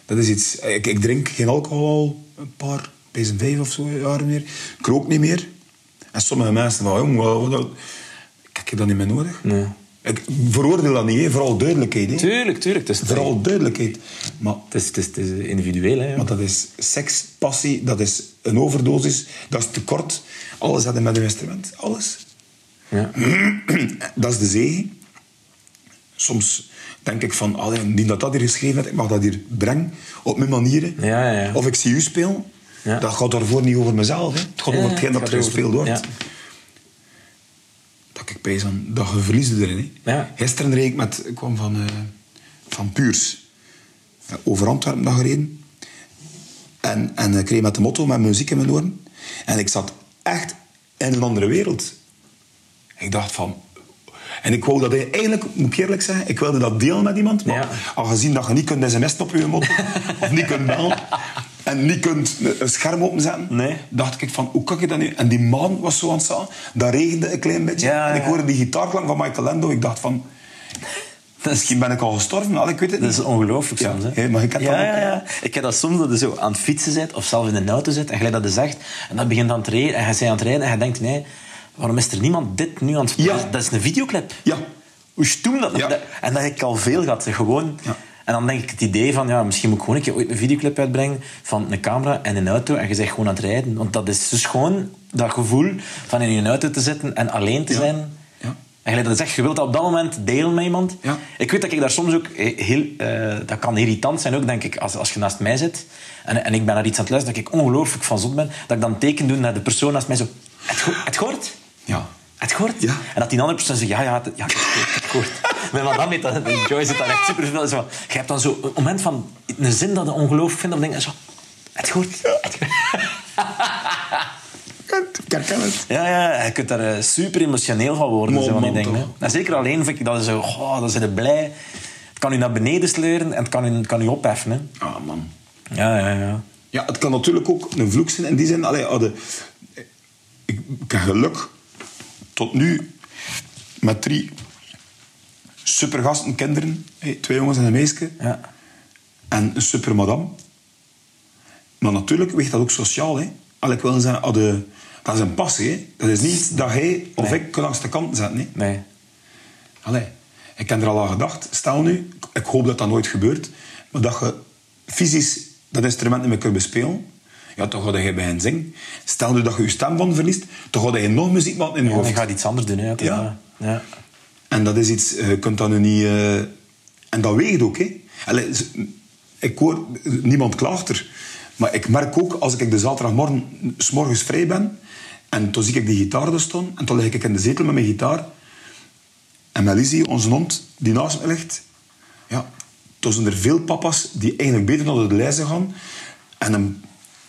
Dat is iets... Ik, ik drink geen alcohol al een paar, bezig vijf of zo jaren meer. Ik rook niet meer. En sommige mensen van, jong, wat, ik heb dat niet meer nodig. Nee. Ik veroordeel dat niet, vooral duidelijkheid. Hè. Tuurlijk, tuurlijk. Het is, Vooral duidelijkheid. Maar, het is, het is, het is individueel, hè? maar dat is seks, passie, dat is een overdosis, dat is tekort. Alles had je met een instrument. Alles. Ja. (clears throat) dat is de zegen. Soms denk ik dat dat dat. Ja. Dat gaat daarvoor niet over mezelf. Hè. Het gaat over hetgeen dat er gespeeld wordt. ja. Dat ik pijs aan, dat je verliest erin. Hè. Gisteren reed ik met, ik kwam van, eh, van Puurs. Eh, Over Antwerpen nog gereden. En, en ik reed met de motto, met muziek in mijn oren. En ik zat echt in een andere wereld. Ik dacht van... En ik wou dat eigenlijk, moet ik eerlijk zeggen, ik wilde dat delen met iemand. Maar Ja. aangezien dat je niet kunt sms'en op je motto, (laughs) of niet kunt bellen, en niet kunt een scherm openzetten, Nee. dacht ik van, hoe kan ik dat nu? En die maan was zo aan het staan, dat regende een klein beetje. Ja, en ik hoorde die gitaarklank van Michael Lando, ik dacht van... Misschien ben ik al gestorven, al, ik weet het Dat niet. is ongelooflijk soms. Hè, maar je kent dat ja, ook, ja, ja. Ik heb dat soms dat je zo aan het fietsen zit of zelf in een auto zit en gelijk dat je zegt en dan begint aan het rijden en je bent aan het rijden en je denkt nee, waarom is er niemand dit nu aan het Ja. dat, is, dat een videoclip. Ja. Hoe stoem dat? Ja. dat- En dat heb ik al veel gehad. Gewoon. Ja. En dan denk ik het idee van, ja, misschien moet ik gewoon een keer ooit een videoclip uitbrengen van een camera en een auto en je zegt gewoon aan het rijden. Want dat is dus gewoon dat gevoel van in je auto te zitten en alleen te Ja. zijn. Ja. En dat je zegt, je wilt dat op dat moment delen met iemand. Ja. Ik weet dat ik daar soms ook heel... eh, dat kan irritant zijn ook, denk ik, als, als je naast mij zit en, en ik ben naar iets aan het luisteren, dat ik ongelooflijk van zot ben, dat ik dan een teken doe naar de persoon naast mij zo... Het, het gehoord? Ja. Het gehoord? Ja. En dat die andere persoon zegt, ja, ja, het, ja, het. Het gehoord. (laughs) (laughs) Mijn madame weet dat, en Joy zit daar echt super veel. Je hebt dan zo een moment van een zin dat je ongelooflijk vindt, dan denk je zo, het gehoord. Het gehoord. Ik herken het. Ja, ja, je kunt daar eh, super emotioneel van worden. Zo van die dingen. En zeker alleen vind ik dat zo, oh, dan zijn blij. Het kan u naar beneden sleuren en het kan u, het kan u opheffen. Hè. Ah, man. Ja, ja, ja. Ja, het kan natuurlijk ook een vloek zijn in die zin. Allee, hadden, ik, ik heb geluk tot nu met drie supergasten, kinderen. Hey, twee jongens en een meisje. ja. En een super madame. Maar natuurlijk weegt dat ook sociaal. Hè. Allee, ik wil zeggen, hadden, dat is een passie. Hè. Dat is niet dat hij of Nee. ik langs de kant zetten. Hè. Nee. Allee, ik heb er al aan gedacht. Stel nu, ik hoop dat dat nooit gebeurt, maar dat je fysisch dat instrument niet meer kunt bespelen, ja, toch ga je bij hen zingen. Stel nu dat je je stemband verliest, toch ga je nog muziek maken in je Ja, hoofd. dan gaat iets anders doen. Hè. Ja. En dat is iets, eh, je kunt dat nu niet... eh, En dat weegt ook, hè. Allee, ik hoor, niemand klaagt er. Maar ik merk ook, als ik de zaterdagmorgen s morgens vrij ben, en toen zie ik die gitaar er staan, en toen lig ik in de zetel met mijn gitaar, en met Lizzie, onze hond, die naast me ligt, ja, toen zijn er veel papa's die eigenlijk beter naar de lijzen gaan, en hem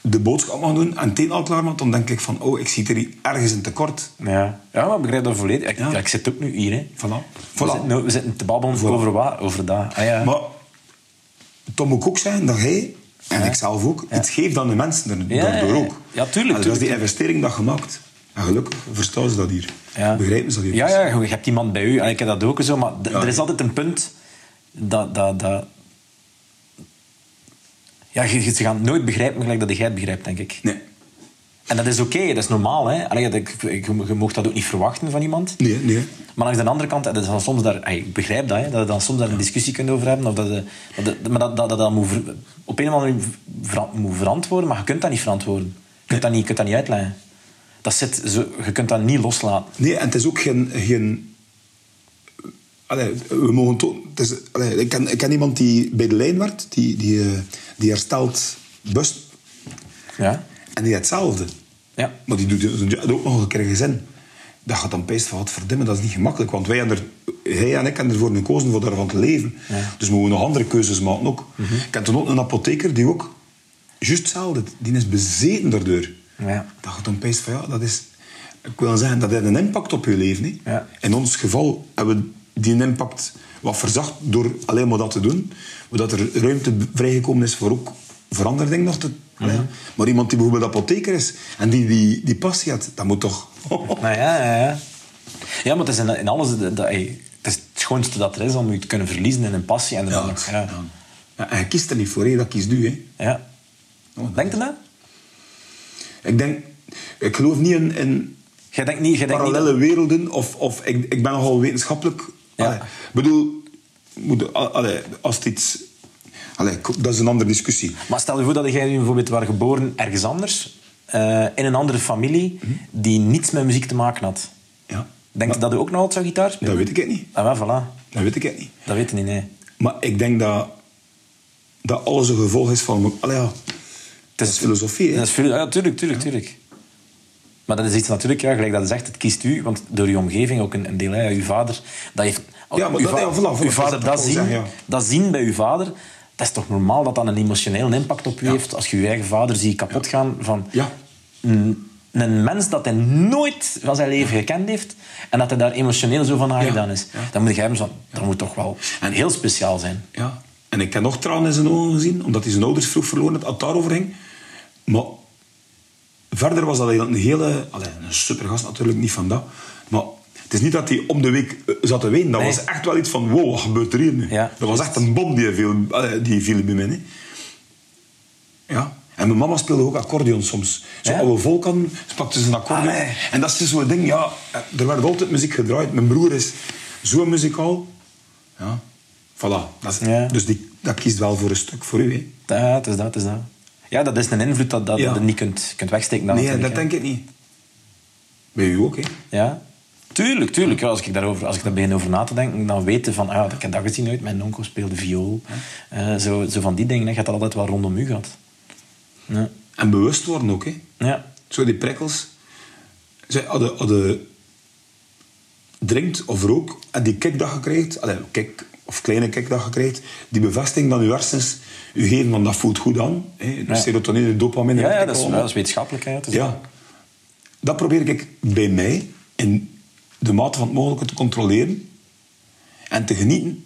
de boodschap mag doen, en het al klaar, dan denk ik van, oh, ik zie er hier ergens een tekort. Ja. ja, maar ik begrijp dat volledig. Ik, Ja. ja, ik zit ook nu hier. Hè. Voilà. We, zitten, nou- we zitten te babbelen Voilà. over wat? Over dat. Ah, ja. Maar dan moet ik ook zeggen dat hij, en ik zelf ook, iets geeft aan de mensen daardoor ook. Ja, tuurlijk, En dat is die investering dat je maakt. En gelukkig verstaan ze dat hier. Ja. Begrijpen ze dat hier. Ja, ja, je hebt iemand bij u. En ik heb dat ook zo. Maar d- er is altijd een punt dat... dat, dat ja, je, ze gaan nooit begrijpen gelijk dat jij het begrijpt, denk ik. Nee. En dat is oké, dat is normaal. Hè? Allee, dat- je, je, mag dat ook niet verwachten van iemand. Nee, nee. Maar langs de andere kant, dat is dan soms daar, ik begrijp dat, hè, dat je dan soms daar een discussie kunt over hebben. Of dat, je- dat, je- maar dat, dat, dat, dat moet ver- op een of andere manier ver- moet verantwoorden, maar je kunt dat niet verantwoorden. Je kunt, dat, niet, je kunt dat niet uitleggen. Dat zit zo, je kunt dat niet loslaten. Nee, en het is ook geen... geen allee, we mogen to- het is, allee, ik, ken, ik ken iemand die bij de lijn werkt, die, die, eh, die herstelt bus. Ja? En die hetzelfde. Ja. Maar die doet zijn job ook nog een keer gezin. Dat gaat dan peest van, wat verdimmen, dat is niet gemakkelijk. Want wij hebben er, hij en ik hebben ervoor gekozen voor daarvan te leven. Dus moeten we nog andere keuzes maken ook. Ik ken toen ook een apotheker die ook... Juist hetzelfde. Die is bezeten daardoor. Ja. Dat gaat dan peest van, ja, dat is... Ik wil zeggen, dat heeft een impact op je leven. Hè. Ja. In ons geval hebben we die impact wat verzacht door alleen maar dat te doen. Zodat er ruimte vrijgekomen is voor ook dingen nog te... Mhm. Maar iemand die bijvoorbeeld apotheker is en die die, die passie had, dat moet toch... (laughs) Nou ja, ja, ja. Ja, maar het is in, in alles... Dat, dat- het is het schoonste dat er is om je te kunnen verliezen in een passie. En, dan, ja. ja. Ja, en je kiest er niet voor, hè. dat kiest u. Hè. Ja. Denk je dat? Ik denk... Ik geloof niet in, in Jij denkt niet... Jij denkt niet parallele dat- werelden of, of ik, ik ben nogal wetenschappelijk... Ja. Ik bedoel, moet, allee, als het iets... Allee, dat is een andere discussie. Maar stel je voor dat jij bijvoorbeeld was geboren ergens anders, eh, in een andere familie, die niets met muziek te maken had. Ja. Denk je dat je ook nog altijd zou gitaar spelen? Dat weet ik niet. Ah, wel, voilà. Dat weet ik niet. Dat weet je niet, nee. Maar ik denk dat, dat alles een gevolg is van... Allee, ja, het is filosofie, hè. Dat is veel, ja, tuurlijk, tuurlijk, tuurlijk. Maar dat is iets natuurlijk, ja, gelijk dat je zegt, het kiest u, want door je omgeving ook een, een deel, hè, uw vader, dat heeft... Ja, maar uw dat- ja, uw vader dat zien, zeggen, ja. dat zien bij uw vader, dat is toch normaal dat dat een emotioneel impact op u heeft, als je je eigen vader ziet kapot gaan van... Ja. Een, een mens dat hij nooit van zijn leven gekend heeft en dat hij daar emotioneel zo van aangedaan is. Dan moet je hebben van, dat moet toch wel En- heel speciaal zijn. Ja. En ik heb nog tranen in zijn ogen gezien, omdat hij zijn ouders vroeg verloren had, het daarover ging. Maar verder was dat een hele... Allee, een supergast natuurlijk, niet van dat. Maar het is niet dat hij om de week eh, zat te wenen. Dat Nee. was echt wel iets van, wow, wat gebeurt er hier nu? Ja, dat was echt een bom die viel, die viel bij mij. hè. Ja. En mijn mama speelde ook accordeon soms. Zo Ja? oude volkan pakte ze een accordeon. Allee. En dat is zo'n ding, ja... Er werd altijd muziek gedraaid. Mijn broer is zo muzikaal. Ja. Voilà. Dat is- Ja. Dus die, dat kiest wel voor een stuk voor u. Hè. Ja, het is dat, het is dat. Ja, dat is een invloed dat, dat Ja. je niet kunt, kunt wegsteken. dan Nee, dat denk ik niet. Bij u ook, hè? Ja. Tuurlijk, tuurlijk. Ja, als, ik daarover, als ik daar begin over na te denken, dan weten van, ah, ja, ik heb dat gezien uit. Mijn onkel speelde viool. Eh, zo, zo van die dingen. hè. Je hebt dat altijd wel rondom u gehad. Ja. En bewust worden ook, hè? ja. Zo die prikkels. Zij hadden, hadden drinkt of rook en die kick dat je krijgt, allee, kick of kleine kick dat je krijgt, die bevestiging dan je hersens u geven, want dat voelt goed aan. Hè? De Ja. serotonine, dopamine. Ja, dat, is, dat is wetenschappelijk. Hè. Het is- Ja. Dat probeer ik bij mij in de mate van het mogelijke te controleren en te genieten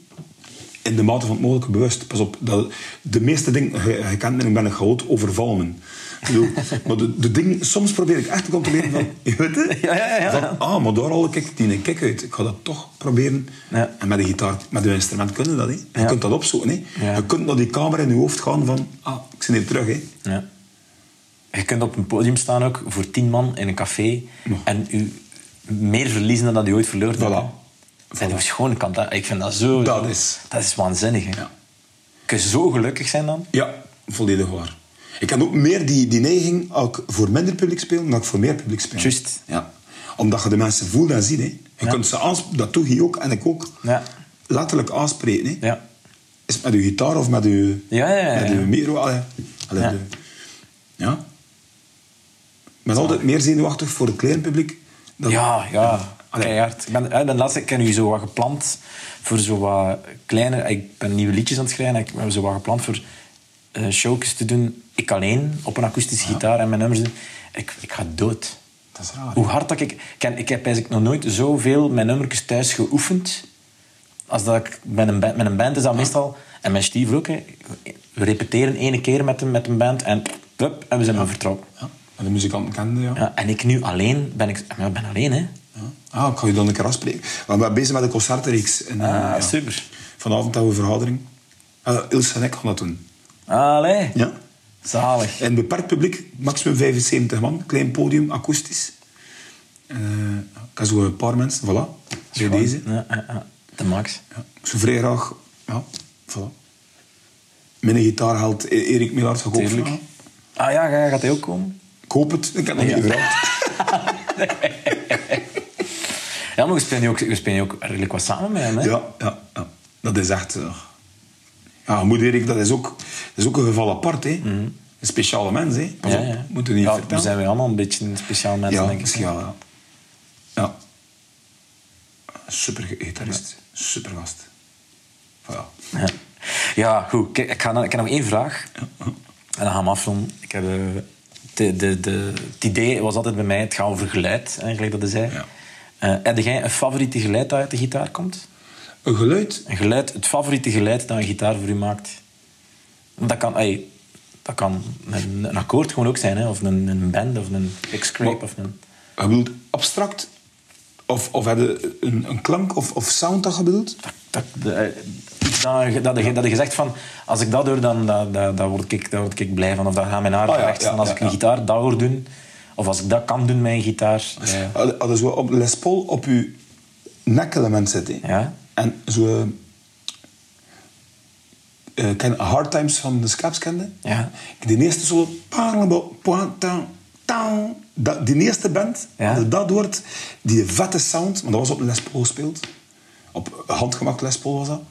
in de mate van het mogelijke bewust. Pas op, dat, de meeste dingen, je, je kent me, ik ben een chaot, overvallen. Bedoel, maar de, de dingen, soms probeer ik echt te controleren van, je weet het? Ja, ja, ja. Van, ah, maar daar al ik die een kick uit. Ik ga dat toch proberen. Ja. En met een gitaar, met een instrument kunnen dat. Hè. Je kunt dat opzoeken. Hè. Je kunt naar die camera in je hoofd gaan van, ah, ik ben hier terug. Hè. Ja. Je kunt op een podium staan ook voor tien man in een café en u meer verliezen dan dat u ooit verloren hebt. Voilà. En hoe schoon kan dat? Ik vind dat zo... Dat is- Dat is waanzinnig, hè? Ja. Kun je zo gelukkig zijn dan? Ja, volledig waar. Ik heb ook meer die, die neiging ik voor minder publiek speel dan ik voor meer publiek speel. Juist. Ja. Omdat je de mensen voelt en ziet. Hè. Je Ja. kunt ze aans- dat doe je ook en ik ook. Ja. Letterlijk aanspreken. Hè. Ja. Is het met je gitaar of met je, Ja, ja, ja, met je micro? Allee, allee, Ja. de- ja. Ben altijd meer zenuwachtig voor het klein publiek. dan- Ja, ja. Allee. Keihard. Ik ben, eh, de laatste ik heb nu zo wat gepland voor zo wat kleine... Ik ben nieuwe liedjes aan het schrijven. Ik heb zo wat gepland voor eh showjes te doen. Ik alleen, op een akoestische gitaar en mijn nummers doen. Ik, ik ga dood. Dat is raar. Hoe hard dat ik... Ik, ik heb eigenlijk nog nooit zoveel mijn nummertjes thuis geoefend. Als dat ik met een band, met een band is dat meestal... En mijn stief ook. hè. We repeteren ene keer met een, met een band en, en we zijn maar vertrokken. Ja. En de muzikanten kenden, ja. Ja, en ik nu alleen ben ik... Ben alleen, hè. Ja. Ah, ik ga je dan een keer afspreken. Want we zijn bezig met een concertenreeks. En, eh, Ah, ja. super. Vanavond hebben we een vergadering. Uh, Ilse en ik gaan dat doen. Allee. Ja. Zalig. En beperkt publiek, maximum 75 man. Klein podium, akoestisch. Eh, ik heb zo een paar mensen, voilà. Bij deze. Ja. De max. Ja. Zou vrij graag... Ja, voilà. Mijn gitaarheld E- Erik Milaert vragen. Ah ja, ga- gaat hij ook komen? Ik hoop het. Ik heb nog Ja. niet gevraagd. (laughs) Ja, maar we spelen nu ook, we spelen ook redelijk wat samen met hem. Hè? Ja, ja, ja. Dat is echt... eh, Ja, moet Erik, dat is ook, dat is ook een geval apart, hè. Een speciale mens, hè. Pas Ja, op, ja. moeten we niet ja, vertellen. daar zijn we allemaal een beetje een speciaal mensen, ja, denk ik. ja. Ja. Super gitarist. Super gast. Ja. Ja, goed. Ik, ga, ik heb nog één vraag. En dan gaan we afronden. Ik heb, eh, de, de, de, het idee was altijd bij mij, het gaat over geluid, eigenlijk dat zei. Ja. Eh, heb jij een favoriete geluid dat uit de gitaar komt? Een geluid. Een geluid, het favoriete geluid dat een gitaar voor u maakt? Dat kan, ey, dat kan een, een akkoord gewoon ook zijn, hè? of een, een band, of een. Maar- Of een... Je bedoelt abstract? Of, of heb je een, een klank of, of sound dat je bedoelt? Dat, de, eh, dat, je- dat, je- dat je zegt van, als ik dat hoor, dan dat, dat, dat word, ik, daar word ik blij van. Of dan gaan mijn haren Ah, ja, recht ja, van als ja, ik een gitaar dat hoor doen. Of als ik dat kan doen met een gitaar. op Les Paul op je nekelement zitten. Ja. En zo... eh ken Hard Times van de Scaps kende? Ja. Die eerste solo... Dat, die eerste band, Ja. dat hoort, die vette sound, maar dat was op Les Paul gespeeld. Op handgemaakt Les Paul was dat.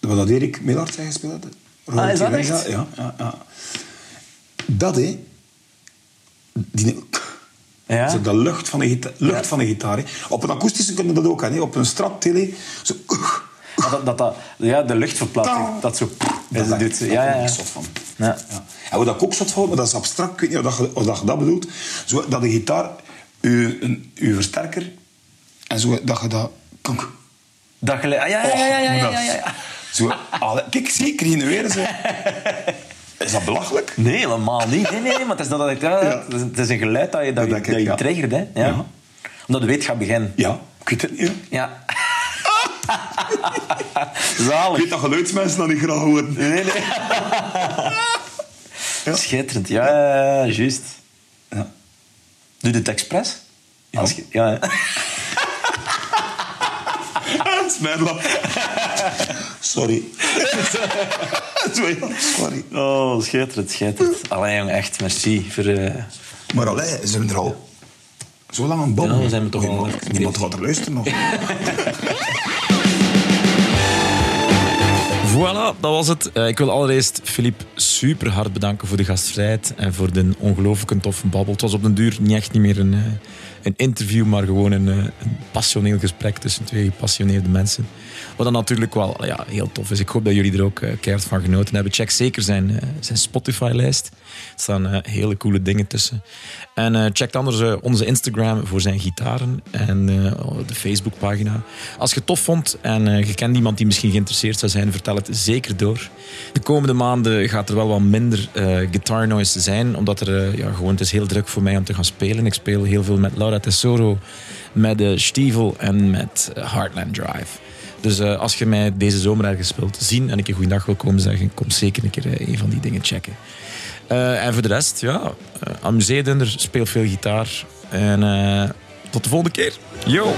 Wat dat Erik Millard zijn gespeeld had. Ah, is dat echt? Ja, ja, ja. Dat, hè. Die, ja? Zo de lucht van de, gita lucht ja. van de gitaar. Hè. Op een akoestische kunnen dat ook aan. Op een straptele. Zo, ah, dat, dat, dat, ja, de luchtverplaatsing. Dat zo... Dat dat doet, ja, ja, ja. van. Ja. ja. En wat ik ook zot vond, maar dat is abstract. Ik weet niet of, dat, of dat je dat bedoelt. Zo, dat de gitaar, uw, een, uw versterker... En zo dat je dat... Konk. Dat gelijk... Ah, ja, ja, ja, ja, ja, ja, ja. Zo, alle, kijk, zie, ik weer zo. (laughs) Is dat belachelijk? Nee, helemaal niet. Nee, nee, nee, maar het is, dat, dat, ja, Ja. het is, een geluid dat je, dat Dat je, ik, dat je triggert. Hè? Ja. Omdat je weet, gaat beginnen. Ja, ik weet het niet. Ja. (laughs) Ik Zalig. weet dat geluidsmensen dat niet graag horen. Nee, nee. (laughs) Ja. Schitterend. Ja, juist. Ja. Doe je het expres? Ja. Als je, ja. hè. (laughs) Dat is mijn lap. Sorry. Sorry. (laughs) Oh, schitterend, schitterend. Allee, jong, echt, merci voor... eh, Maar allee, zijn we er al zo lang aan het babbelen? Ja, we zijn er toch al Niemand, gaat er luisteren nog. (laughs) Voilà, dat was het. Eh, ik wil allereerst Filip super hard bedanken voor de gastvrijheid en voor de ongelooflijke toffe babbel. Het was op den duur niet echt niet meer een, eh, een interview, maar gewoon een, een passioneel gesprek tussen twee gepassioneerde mensen. Wat dan natuurlijk wel ja, heel tof is. Ik hoop dat jullie er ook eh, keihard van genoten hebben. Check zeker zijn, eh, zijn Spotify-lijst. Er staan eh, hele coole dingen tussen. En check anders onze Instagram voor zijn gitaren en de Facebookpagina. Als je het tof vond en je kent iemand die misschien geïnteresseerd zou zijn, vertel het zeker door. De komende maanden gaat er wel wat minder guitar noise zijn, omdat er ja, gewoon, het is heel druk voor mij om te gaan spelen. Ik speel heel veel met Laura Tesoro, met uh, Stiefel en met Heartland Drive. Dus eh, als je mij deze zomer ergens wilt zien en ik een goede dag wil komen zeggen, kom zeker een keer eh, een van die dingen checken. Uh, en voor de rest, ja, amuseer er, speel veel gitaar. En tot de volgende keer. Yo!